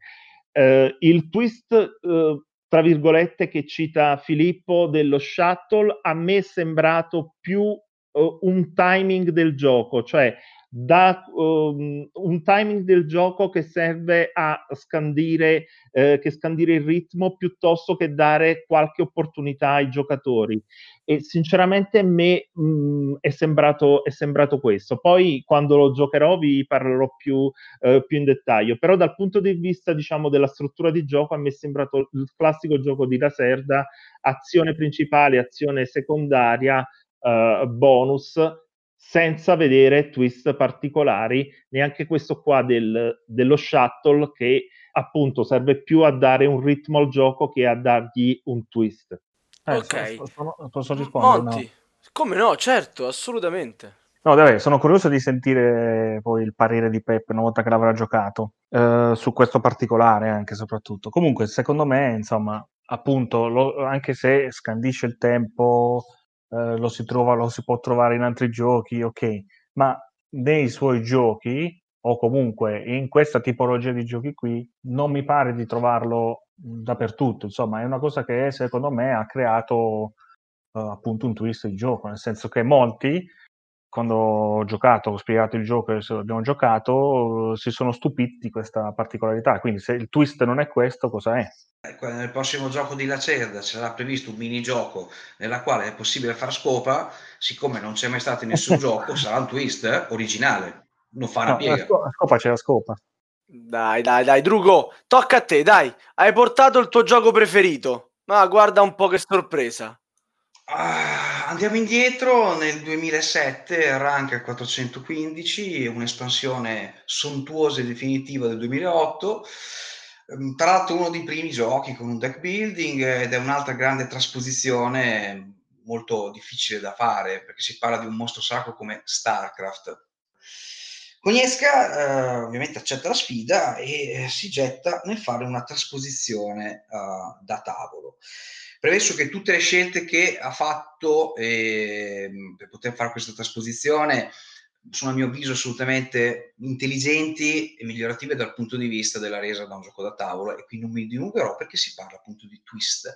Eh, il twist, eh, tra virgolette, che cita Filippo dello shuttle, a me è sembrato più uh, un timing del gioco, cioè dà um, un timing del gioco che serve a scandire, eh, che scandire il ritmo piuttosto che dare qualche opportunità ai giocatori. E sinceramente a me mh, mm, è, sembrato, è sembrato questo. Poi quando lo giocherò vi parlerò più, eh, più in dettaglio. Però dal punto di vista diciamo della struttura di gioco a me è sembrato il classico gioco di Laserda, azione principale, azione secondaria, eh, bonus senza vedere twist particolari, neanche questo qua del, dello shuttle che appunto serve più a dare un ritmo al gioco che a dargli un twist. Eh, ok, sono, posso rispondere? Monti, no? come no, certo, assolutamente. No, dai, sono curioso di sentire poi il parere di Pep una volta che l'avrà giocato eh, su questo particolare anche soprattutto. Comunque, secondo me, insomma, appunto, lo, anche se scandisce il tempo, eh, lo, si trova, lo si può trovare in altri giochi, ok, ma nei suoi giochi o comunque in questa tipologia di giochi qui non mi pare di trovarlo dappertutto, insomma è una cosa che secondo me ha creato uh, appunto un twist di gioco, nel senso che molti quando ho giocato, ho spiegato il gioco e abbiamo giocato, si sono stupiti di questa particolarità. Quindi se il twist non è questo, cosa è? Ecco, nel prossimo gioco di Lacerda c'era previsto un minigioco nella quale è possibile far scopa, siccome non c'è mai stato in nessun gioco, sarà un twist eh, originale, non fa una no, piega. A scopa c'è la scopa. Dai, dai, dai, Drugo, tocca a te, dai, hai portato il tuo gioco preferito. Ma guarda un po' che sorpresa. Ah, andiamo indietro, nel 2007 Rank 415, un'espansione sontuosa e definitiva del 2008, ehm, tra l'altro uno dei primi giochi con un deck building ed è un'altra grande trasposizione molto difficile da fare perché si parla di un mostro sacro come StarCraft. Cognesca eh, ovviamente accetta la sfida e eh, si getta nel fare una trasposizione uh, da tavolo. Premesso che tutte le scelte che ha fatto eh, per poter fare questa trasposizione sono a mio avviso assolutamente intelligenti e migliorative dal punto di vista della resa da un gioco da tavolo e qui non mi dilungherò perché si parla appunto di twist.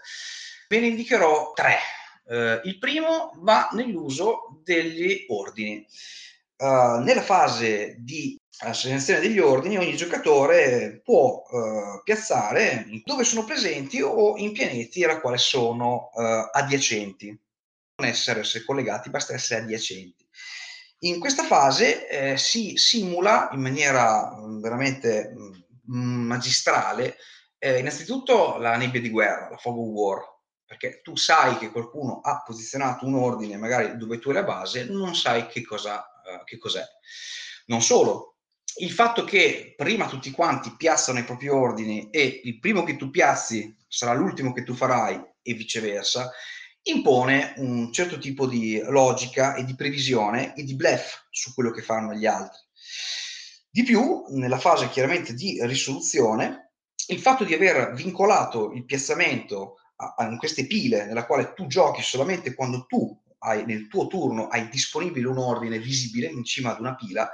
Ve ne indicherò tre. Uh, il primo va nell'uso degli ordini. Uh, nella fase di alla selezione degli ordini ogni giocatore può eh, piazzare dove sono presenti o in pianeti alla quale sono eh, adiacenti. Non essere collegati, basta essere adiacenti. In questa fase eh, si simula in maniera mm, veramente mh, mm, magistrale eh, innanzitutto la nebbia di guerra, la fog war, perché tu sai che qualcuno ha posizionato un ordine magari dove tu hai la base, non sai che, cosa, uh, che cos'è. Non solo, il fatto che prima tutti quanti piazzano i propri ordini e il primo che tu piazzi sarà l'ultimo che tu farai e viceversa, impone un certo tipo di logica e di previsione e di bluff su quello che fanno gli altri. Di più, nella fase chiaramente di risoluzione, il fatto di aver vincolato il piazzamento a, a, queste pile nella quale tu giochi solamente quando tu hai, nel tuo turno hai disponibile un ordine visibile in cima ad una pila,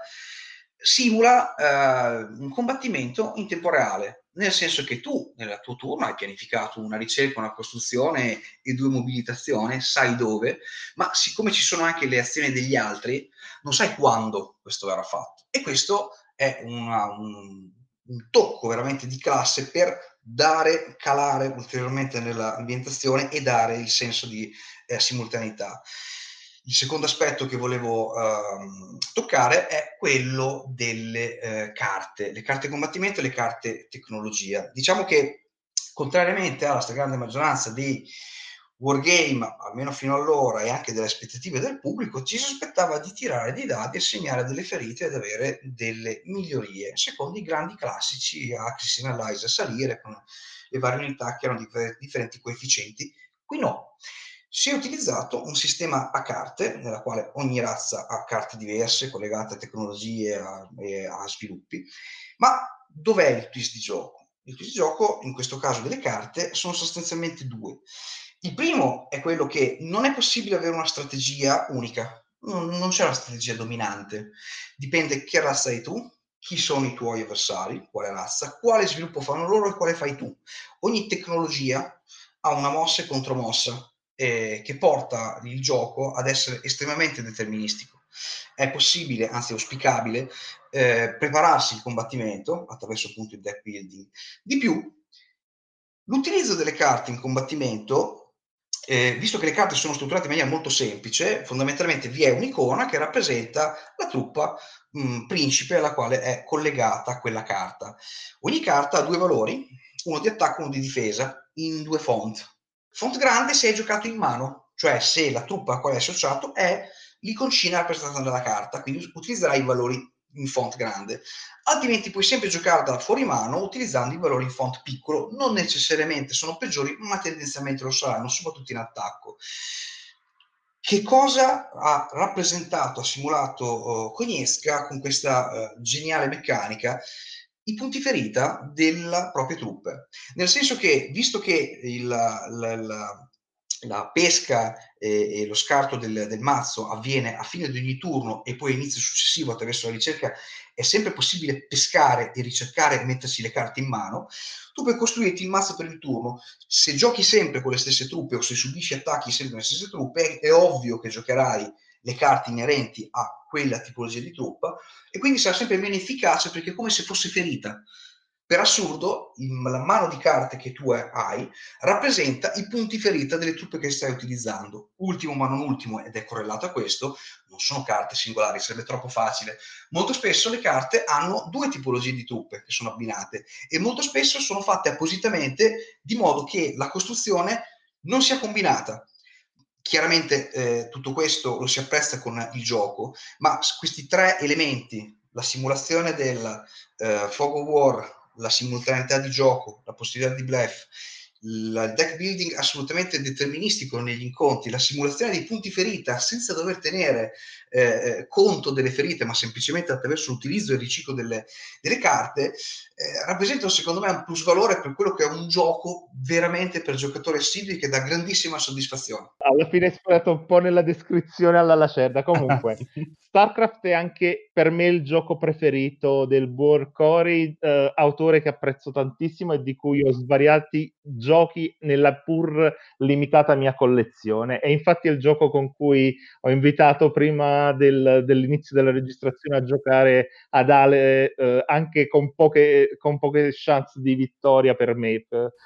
simula eh, un combattimento in tempo reale, nel senso che tu nel tuo turno hai pianificato una ricerca, una costruzione e due mobilitazioni, sai dove, ma siccome ci sono anche le azioni degli altri, non sai quando questo verrà fatto. E questo è una, un, un tocco veramente di classe per dare, calare ulteriormente nell'ambientazione e dare il senso di eh, simultaneità. Il secondo aspetto che volevo uh, toccare è quello delle uh, carte, le carte combattimento e le carte tecnologia. Diciamo che contrariamente alla stragrande maggioranza dei wargame, almeno fino allora, e anche delle aspettative del pubblico, ci si aspettava di tirare dei dadi, segnare delle ferite ed avere delle migliorie, secondo i grandi classici Axis Analyze a salire con le varie unità che hanno differenti coefficienti. Qui no si è utilizzato un sistema a carte, nella quale ogni razza ha carte diverse collegate a tecnologie e a, a sviluppi. Ma dov'è il twist di gioco? Il twist di gioco, in questo caso delle carte, sono sostanzialmente due. Il primo è quello che non è possibile avere una strategia unica, non, non c'è una strategia dominante, dipende che razza hai tu, chi sono i tuoi avversari, quale razza, quale sviluppo fanno loro e quale fai tu. Ogni tecnologia ha una mossa e contromossa, eh, che porta il gioco ad essere estremamente deterministico. è possibile, anzi auspicabile, eh, prepararsi il combattimento attraverso appunto il deck building. Di più, l'utilizzo delle carte in combattimento, eh, visto che le carte sono strutturate in maniera molto semplice, fondamentalmente vi è un'icona che rappresenta la truppa mh, mm, principe alla quale è collegata quella carta. Ogni carta ha due valori, uno di attacco e uno di difesa, in due font. Font grande se è giocato in mano, cioè se la truppa a quale è associato è l'iconcina rappresentata dalla carta, quindi utilizzerai i valori in font grande, altrimenti puoi sempre giocarla fuori mano utilizzando i valori in font piccolo, non necessariamente sono peggiori, ma tendenzialmente lo saranno, soprattutto in attacco. Che cosa ha rappresentato, ha simulato uh, Cognesca con questa uh, geniale meccanica? I punti ferita delle proprie truppe. Nel senso che, visto che il, la, la, la pesca e, e lo scarto del, del, mazzo avviene a fine di ogni turno e poi inizio successivo attraverso la ricerca, è sempre possibile pescare e ricercare mettersi le carte in mano. Tu puoi costruirti il mazzo per il turno. Se giochi sempre con le stesse truppe o se subisci attacchi sempre con le stesse truppe, è, è ovvio che giocherai le carte inerenti a quella tipologia di truppa e quindi sarà sempre meno efficace perché è come se fosse ferita. Per assurdo, la mano di carte che tu hai rappresenta i punti ferita delle truppe che stai utilizzando. Ultimo ma non ultimo, ed è correlato a questo, non sono carte singolari, sarebbe troppo facile. Molto spesso le carte hanno due tipologie di truppe che sono abbinate e molto spesso sono fatte appositamente di modo che la costruzione non sia combinata. Chiaramente eh, tutto questo lo si apprezza con il gioco, ma questi tre elementi, la simulazione del eh, Fog War, la simultaneità di gioco, la possibilità di bluff, il deck building assolutamente deterministico negli incontri, la simulazione dei punti ferita senza dover tenere eh, eh, conto delle ferite, ma semplicemente attraverso l'utilizzo e il riciclo delle, delle carte, eh, rappresentano secondo me un plus valore per quello che è un gioco veramente per giocatori assidui che dà grandissima soddisfazione. Alla fine è sparato un po' nella descrizione alla lacerda. Comunque, StarCraft è anche per me il gioco preferito del buon Corey, eh, autore che apprezzo tantissimo e di cui ho svariati giochi nella pur limitata mia collezione. E infatti è il gioco con cui ho invitato prima del, dell'inizio della registrazione a giocare ad Ale eh, anche con poche con poche chance di vittoria per me.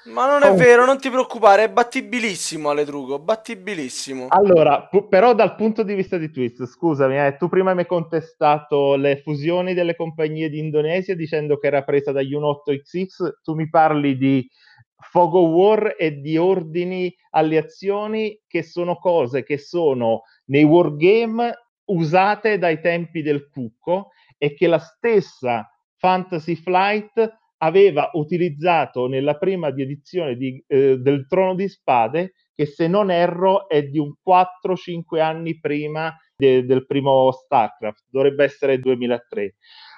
Ma non è vero, non ti preoccupare, è battibilissimo Aledrugo, battibilissimo. Allora, p- però dal punto di vista di Twist, scusami, eh, tu prima mi hai contestato le fusioni delle compagnie di Indonesia dicendo che era presa dagli 1.8XX, tu mi parli di Fog of War e di ordini alle azioni che sono cose che sono nei wargame usate dai tempi del cucco e che la stessa Fantasy Flight aveva utilizzato nella prima di edizione di, eh, del Trono di Spade, che se non erro è di un 4-5 anni prima de, del primo StarCraft, dovrebbe essere il 2003.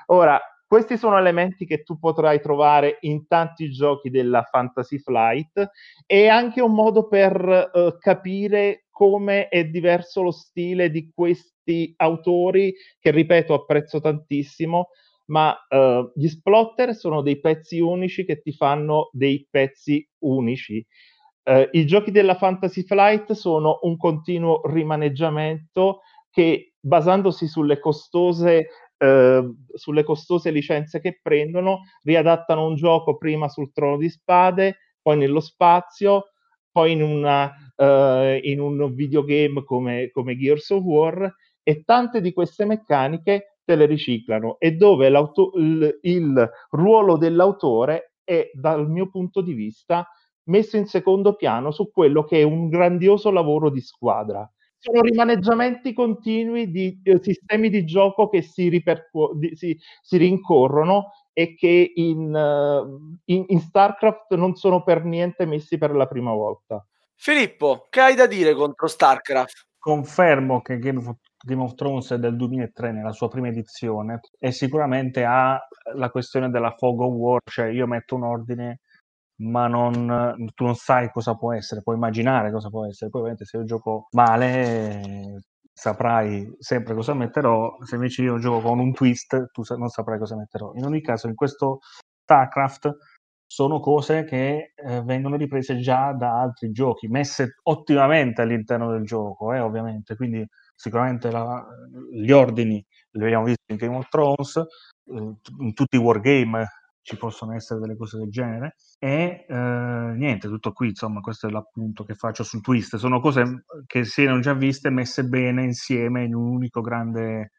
Ora, questi sono elementi che tu potrai trovare in tanti giochi della Fantasy Flight e anche un modo per uh, capire come è diverso lo stile di questi autori che ripeto apprezzo tantissimo ma uh, gli splotter sono dei pezzi unici che ti fanno dei pezzi unici. Uh, I giochi della Fantasy Flight sono un continuo rimaneggiamento che basandosi sulle costose, uh, sulle costose licenze che prendono, riadattano un gioco prima sul trono di spade, poi nello spazio, poi in, una, in un videogame come, come Gears of War e tante di queste meccaniche te le riciclano e dove il, il ruolo dell'autore è, dal mio punto di vista, messo in secondo piano su quello che è un grandioso lavoro di squadra. Sono rimaneggiamenti continui di eh, sistemi di gioco che si, ripercu- di, si, si rincorrono e che in, uh, in, in, StarCraft non sono per niente messi per la prima volta. Filippo, che hai da dire contro StarCraft? Confermo che Game of Game of Thrones è del 2003 nella sua prima edizione e sicuramente ha la questione della fog of war, cioè io metto un ordine ma non, tu non sai cosa può essere, puoi immaginare cosa può essere, poi ovviamente se io gioco male saprai sempre cosa metterò, se invece io gioco con un twist tu non saprai cosa metterò. In ogni caso in questo StarCraft sono cose che eh, vengono riprese già da altri giochi, messe ottimamente all'interno del gioco, eh, ovviamente, quindi sicuramente la, gli ordini li abbiamo visti in Game of Thrones, eh, in tutti i wargame ci possono essere delle cose del genere. E eh, niente, tutto qui, insomma, questo è l'appunto che faccio sul twist, sono cose che si erano già viste messe bene insieme in un unico grande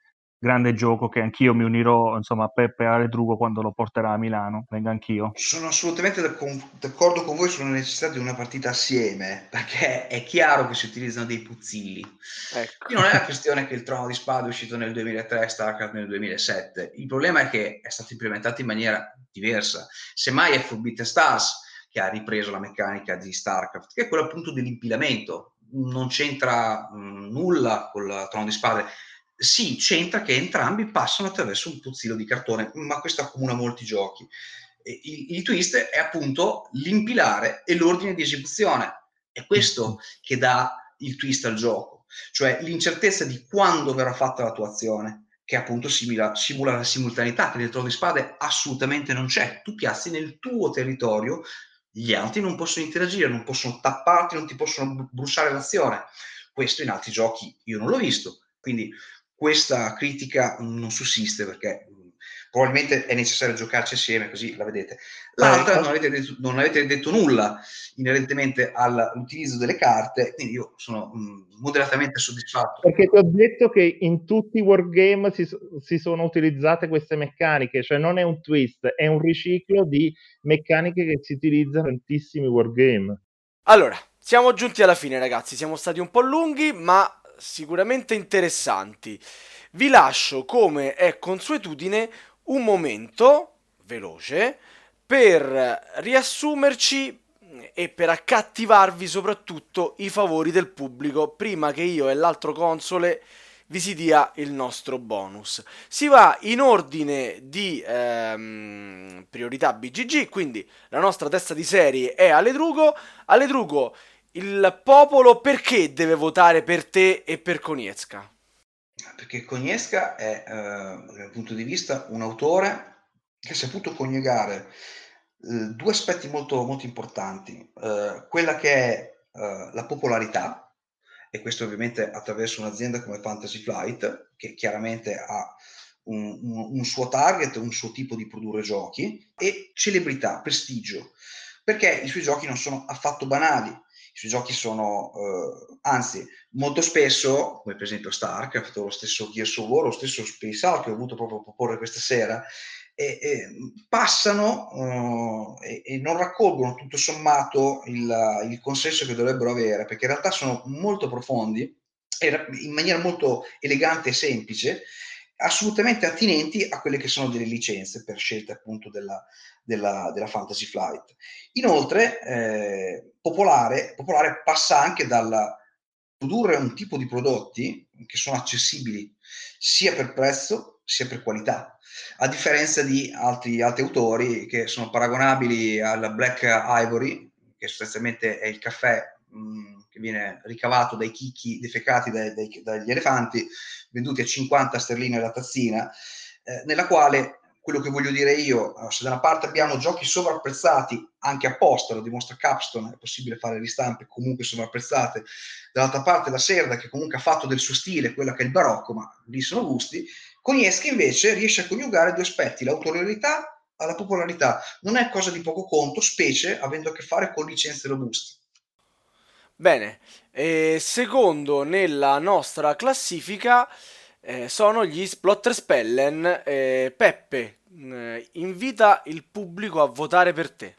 grande gioco che anch'io mi unirò insomma a Peppe e a Redrugo quando lo porterà a Milano, venga anch'io. Sono assolutamente d'accordo con voi sulla necessità di una partita assieme, perché è chiaro che si utilizzano dei puzzilli. Ecco. non è la questione che il Trono di Spada è uscito nel 2003 e StarCraft nel 2007, il problema è che è stato implementato in maniera diversa. Semmai è Forbidden Stars che ha ripreso la meccanica di StarCraft, che è quella appunto dell'impilamento, non c'entra mh, nulla con il Trono di Spade sì, c'entra che entrambi passano attraverso un puzzino di cartone, ma questo accomuna molti giochi. Il, il, twist è appunto l'impilare e l'ordine di esecuzione. È questo mm-hmm. che dà il twist al gioco, cioè l'incertezza di quando verrà fatta l'attuazione, che appunto simula, simula la simultaneità, che nel trono di spade assolutamente non c'è. Tu piazzi nel tuo territorio, gli altri non possono interagire, non possono tapparti, non ti possono bruciare l'azione. Questo in altri giochi io non l'ho visto. Quindi questa critica non sussiste perché probabilmente è necessario giocarci assieme, così la vedete. L'altra non avete detto, non avete detto nulla inerentemente all'utilizzo delle carte, quindi io sono mh, moderatamente soddisfatto. Perché ti ho detto che in tutti i wargame si, si, sono utilizzate queste meccaniche, cioè non è un twist, è un riciclo di meccaniche che si utilizzano in tantissimi wargame. Allora, siamo giunti alla fine ragazzi, siamo stati un po' lunghi, ma sicuramente interessanti. Vi lascio, come è consuetudine, un momento veloce per riassumerci e per accattivarvi soprattutto i favori del pubblico prima che io e l'altro console vi si dia il nostro bonus. Si va in ordine di ehm, priorità BGG, quindi la nostra testa di serie è Aledrugo. Aledrugo il popolo perché deve votare per te e per Konietzka? Perché Konietzka è, eh, dal punto di vista, un autore che ha saputo coniugare eh, due aspetti molto, molto importanti. Eh, quella che è eh, la popolarità, e questo ovviamente attraverso un'azienda come Fantasy Flight, che chiaramente ha un, un, un suo target, un suo tipo di produrre giochi, e celebrità, prestigio, perché i suoi giochi non sono affatto banali i suoi giochi sono, eh, anzi, molto spesso, come per esempio Starcraft, lo stesso Gears of War, lo stesso Space Hulk che ho avuto proprio proporre questa sera, e, e passano uh, e, e, non raccolgono tutto sommato il, il, consenso che dovrebbero avere, perché in realtà sono molto profondi in maniera molto elegante e semplice, assolutamente attinenti a quelle che sono delle licenze per scelta appunto della, della, della Fantasy Flight. Inoltre, eh, popolare, popolare passa anche dal produrre un tipo di prodotti che sono accessibili sia per prezzo sia per qualità, a differenza di altri, altri autori che sono paragonabili al Black Ivory, che sostanzialmente è il caffè mh, mm, che viene ricavato dai chicchi defecati dai, dai, dagli elefanti, venduti a 50 sterline la tazzina, eh, nella quale quello che voglio dire io, se da una parte abbiamo giochi sovrapprezzati anche apposta, lo dimostra Capstone, è possibile fare ristampe comunque sovrapprezzate, dall'altra parte la Serda che comunque ha fatto del suo stile, quella che è il barocco, ma lì sono gusti, Konieski invece riesce a coniugare due aspetti, l'autorialità alla popolarità. Non è cosa di poco conto, specie avendo a che fare con licenze robuste. Bene, e secondo nella nostra classifica eh, sono gli Splotter Spellen. Eh, Peppe, eh, invita il pubblico a votare per te.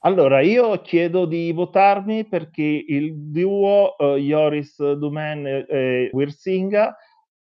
Allora, io chiedo di votarmi perché il duo uh, Joris Dumen e Wirsinga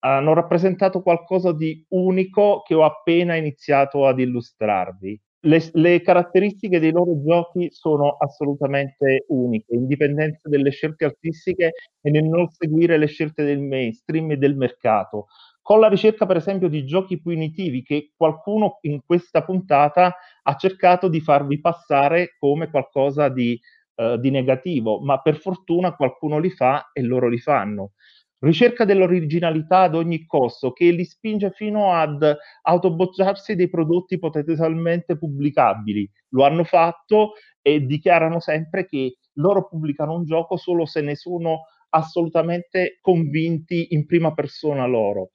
hanno rappresentato qualcosa di unico che ho appena iniziato ad illustrarvi le, le, caratteristiche dei loro giochi sono assolutamente uniche, indipendenza delle scelte artistiche e nel non seguire le scelte del mainstream e del mercato. Con la ricerca, per esempio, di giochi punitivi che qualcuno in questa puntata ha cercato di farvi passare come qualcosa di, uh, di negativo, ma per fortuna qualcuno li fa e loro li fanno ricerca dell'originalità ad ogni costo, che li spinge fino ad autobocciarsi dei prodotti potenzialmente pubblicabili. Lo hanno fatto e dichiarano sempre che loro pubblicano un gioco solo se ne sono assolutamente convinti in prima persona loro.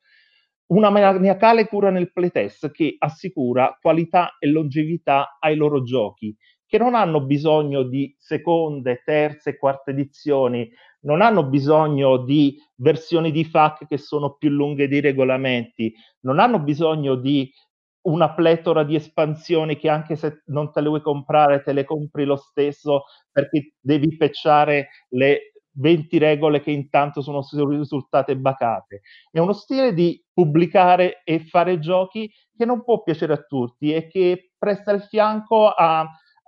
Una maniacale cura nel playtest che assicura qualità e longevità ai loro giochi, che non hanno bisogno di seconde, terze, quarte edizioni, non hanno bisogno di versioni di FAQ che sono più lunghe dei regolamenti, non hanno bisogno di una pletora di espansioni che anche se non te le vuoi comprare, te le compri lo stesso perché devi pecciare le 20 regole che intanto sono risultate bacate. È uno stile di pubblicare e fare giochi che non può piacere a tutti e che presta il fianco a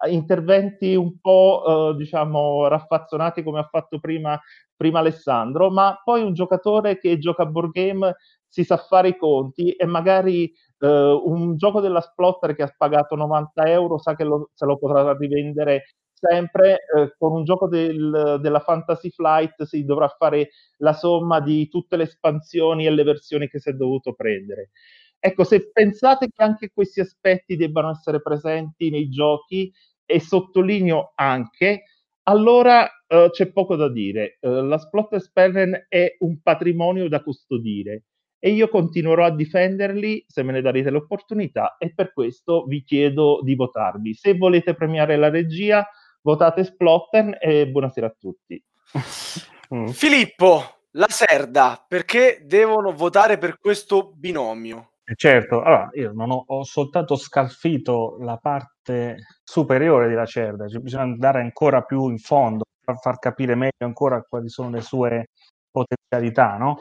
interventi un po' eh, diciamo raffazzonati come ha fatto prima, prima Alessandro, ma poi un giocatore che gioca a board game si sa fare i conti e magari eh, un gioco della Splotter che ha pagato 90 euro sa che lo, se lo potrà rivendere sempre eh, con un gioco del, della Fantasy Flight si dovrà fare la somma di tutte le espansioni e le versioni che si è dovuto prendere. Ecco, se pensate che anche questi aspetti debbano essere presenti nei giochi, e sottolineo anche, allora eh, c'è poco da dire. Eh, la Splotter Sperren è un patrimonio da custodire e io continuerò a difenderli se me ne darete l'opportunità e per questo vi chiedo di votarvi. Se volete premiare la regia, votate Splotten e buonasera a tutti. Filippo, la Serda, perché devono votare per questo binomio? Eh, certo, allora io non ho, ho, soltanto scalfito la parte superiore di Lacerda, cioè bisogna andare ancora più in fondo, per far capire meglio ancora quali sono le sue potenzialità, no?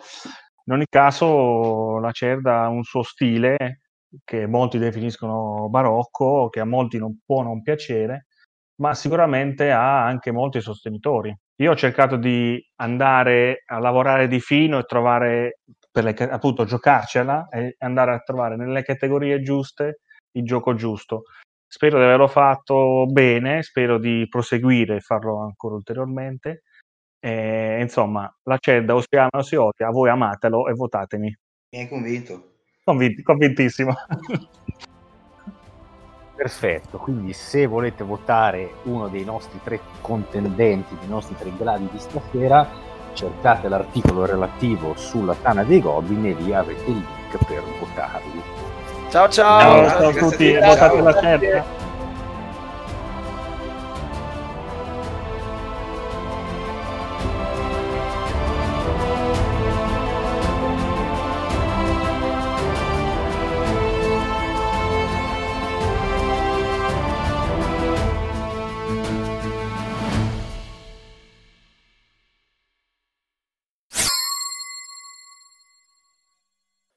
In ogni caso la Cerda ha un suo stile che molti definiscono barocco, che a molti non può non piacere, ma sicuramente ha anche molti sostenitori. Io ho cercato di andare a lavorare di fino e trovare, per le, appunto, giocarcela e andare a trovare nelle categorie giuste il gioco giusto. Spero di averlo fatto bene, spero di proseguire e farlo ancora ulteriormente. E, insomma, la CED o si ama o si odia, voi amatelo e votatemi. Mi hai convinto. Convinti, convintissimo. Perfetto, quindi se volete votare uno dei nostri tre contendenti, dei nostri tre gradi di stasera, cercate l'articolo relativo sulla Tana dei Goblin e lì avete il link per votarli. Ciao ciao! Ciao, ciao a tutti, votate la certa.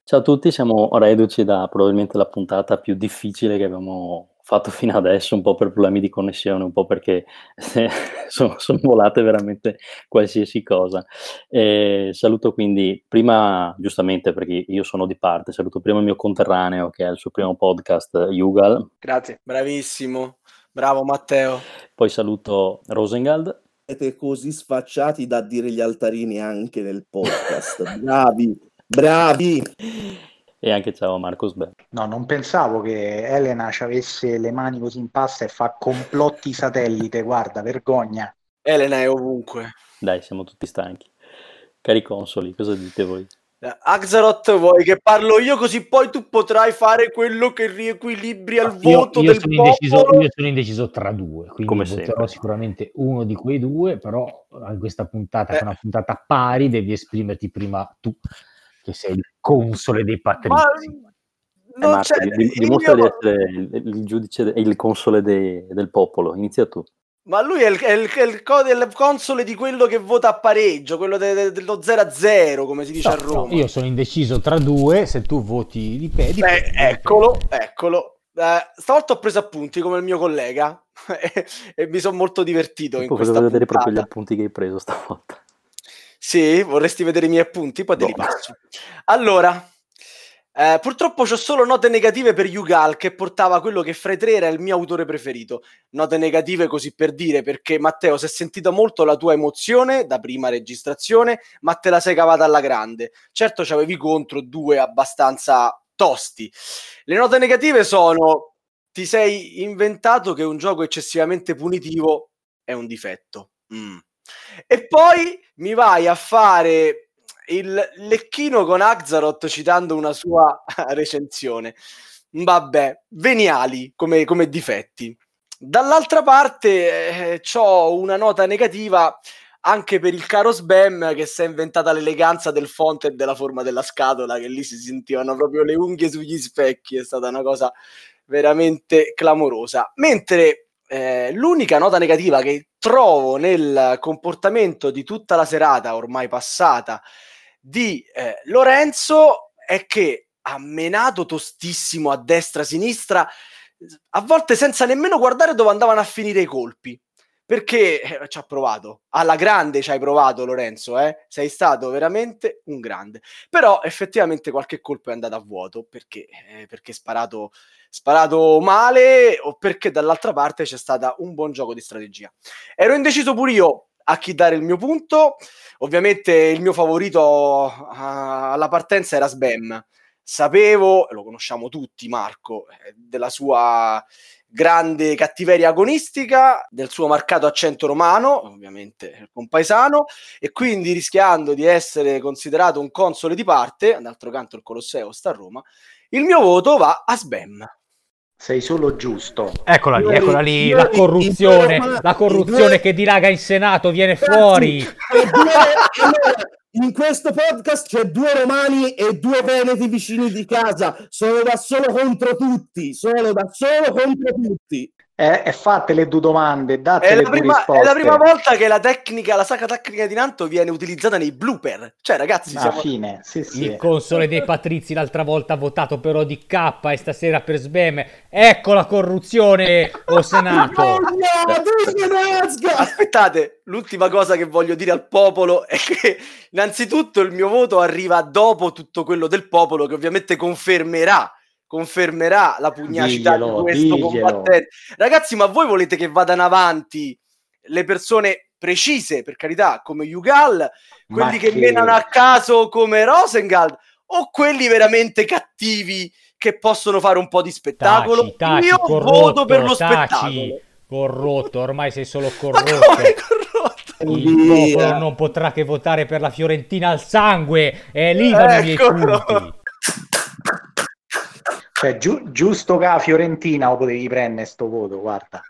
Ciao a tutti, siamo reduci da probabilmente la puntata più difficile che abbiamo fatto fino adesso, un po' per problemi di connessione, un po' perché sono, sono volate veramente qualsiasi cosa. E saluto quindi, prima, giustamente perché io sono di parte, saluto prima il mio conterraneo che è il suo primo podcast, Yugal. Grazie, bravissimo, bravo Matteo. Poi saluto Rosengald. Siete così sfacciati da dire gli altarini anche nel podcast, bravi. Bravi! E anche ciao Marcos Bell. No, non pensavo che Elena ci avesse le mani così in pasta e fa complotti satellite, guarda, vergogna. Elena è ovunque. Dai, siamo tutti stanchi. Cari consoli, cosa dite voi? Axaroth vuoi che parlo io così poi tu potrai fare quello che riequilibri al io, voto io del sono popolo indeciso, io sono indeciso tra due quindi Come voterò sempre. sicuramente uno di quei due però in questa puntata Eh. che è una puntata pari devi esprimerti prima tu che sei il console dei ma patrizi Eh, non Marco, dimostra di essere il, il giudice e il console de- del popolo. Inizia tu. ma lui è il, è il- è il è il console di quello che vota a pareggio quello de- de- dello 0 a 0 come si dice No, a Roma no, io sono indeciso tra due se tu voti di pe- Eh, dipende, eccolo eccolo Eh, stavolta ho preso appunti come il mio collega e, mi sono molto divertito in Poi voglio questa vedere proprio gli appunti che hai preso stavolta. Sì, vorresti vedere i miei appunti? Poi te li passo. Allora, eh, purtroppo c'ho solo note negative per Yugal che portava quello che fra i tre era il mio autore preferito. Note negative così per dire, perché Matteo si è sentito molto la tua emozione da prima registrazione, ma te la sei cavata alla grande. Certo c'avevi contro due abbastanza tosti. Le note negative sono ti sei inventato che un gioco eccessivamente punitivo è un difetto. Mm. E poi mi vai a fare il lecchino con Axaroth citando una sua recensione. Vabbè, veniali come, come difetti. Dall'altra parte eh, ho una nota negativa anche per il caro Sbam che si è inventata l'eleganza del font e della forma della scatola, che lì si sentivano proprio le unghie sugli specchi, è stata una cosa veramente clamorosa. Mentre eh, l'unica nota negativa che trovo nel comportamento di tutta la serata ormai passata di eh, Lorenzo è che ha menato tostissimo a destra, a sinistra, a volte senza nemmeno guardare dove andavano a finire i colpi perché eh, ci ha provato, alla grande ci hai provato Lorenzo, eh? sei stato veramente un grande, però effettivamente qualche colpo è andato a vuoto. Perché, eh, perché sparato, sparato male o perché dall'altra parte c'è stato un buon gioco di strategia. Ero indeciso pure io a chi dare il mio punto, ovviamente il mio favorito uh, alla partenza era Sbam, sapevo, lo conosciamo tutti Marco, eh, della sua grande cattiveria agonistica del suo marcato accento romano, ovviamente compaesano, e quindi rischiando di essere considerato un console di parte, d'altro canto il Colosseo sta a Roma, il mio voto va a Sbam. Sei solo giusto. Eccola lì, eccola lì, la corruzione, la corruzione che dilaga in Senato viene fuori. In questo podcast c'è due romani e due veneti vicini di casa. Sono da solo contro tutti. Sono da solo contro tutti. Eh, e fate le due domande, date è le la, prima, è la prima volta che la tecnica, la sacra tecnica di Nanto viene utilizzata nei blooper. Cioè, ragazzi, alla siamo... fine, sì, sì. Il console dei Patrizi l'altra volta ha votato per ODK e stasera per Sbem. Ecco la corruzione, o Senato. Aspettate, l'ultima cosa che voglio dire al popolo è che innanzitutto il mio voto arriva dopo tutto quello del popolo che ovviamente confermerà confermerà la pugnacità diglielo, di questo diglielo. combattente. Ragazzi, ma voi volete che vadano avanti le persone precise, per carità, come Yugal, quelli che... che menano a caso come Rosengald, o quelli veramente cattivi che possono fare un po' di spettacolo? Taci, taci, Io corrotto, voto per lo taci, spettacolo. Corrotto, ormai sei solo corrotto. corrotto? Il popolo non potrà che votare per la Fiorentina al sangue e lì vanno i miei punti. Cioè, giu- giusto che la Fiorentina lo potevi prendere sto voto, guarda.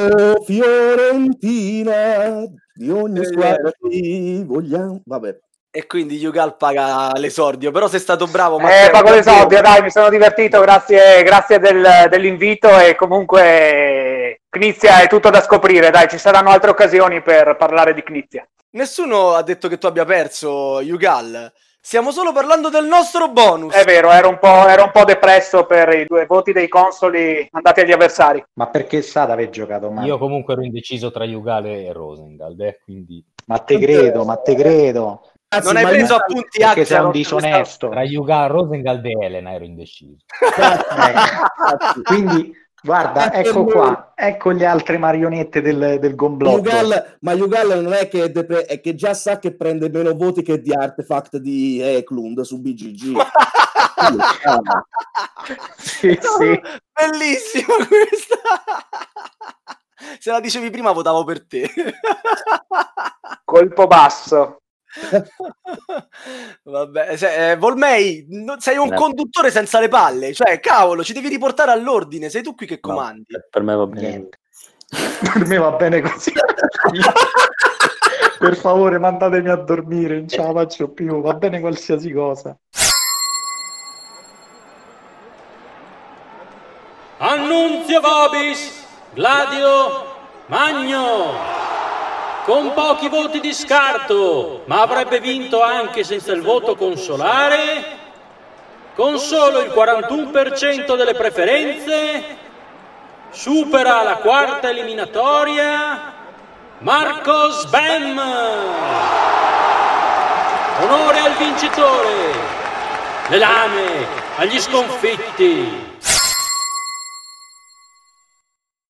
Oh, Fiorentina, di ogni squadra ti vogliamo... Vabbè. E quindi Yugal paga l'esordio, però sei stato bravo. Eh, pago l'esordio, dai, mi sono divertito, grazie, grazie del, dell'invito e comunque Knizia è tutto da scoprire, dai, ci saranno altre occasioni per parlare di Knizia. Nessuno ha detto che tu abbia perso, Yugal. Stiamo solo parlando del nostro bonus. È vero, ero un, po', ero un po' depresso per i due voti dei consoli andati agli avversari. Ma perché sa di aver giocato male? Io comunque ero indeciso tra Yugale e Rosengald, eh, quindi... Ma te credo, ma te credo. Anzi, non hai preso io... appunti perché sei un disonesto. Tra Yugal, Rosengald e Elena ero indeciso. eh, quindi Guarda, ecco qua, ecco le altre marionette del, del gomblotto. Yugal, ma Yugal non è che, dep- è che già sa che prende meno voti che di Artefact di Eklund su BGG. sì, sì. Bellissima questa. Se la dicevi prima votavo per te. Colpo basso. Vabbè, se, eh, Volmei, no, sei un conduttore senza le palle, cioè cavolo, ci devi riportare all'ordine, sei tu qui che comandi. No, per me va bene. per me va bene così. per favore, mandatemi a dormire, non ce la faccio più, va bene qualsiasi cosa. Annunzio Vobis, Gladio, Magno con pochi voti di scarto, ma avrebbe vinto anche senza il voto consolare, con solo il 41% delle preferenze, supera la quarta eliminatoria Marcos Bem. Onore al vincitore, le lame agli sconfitti.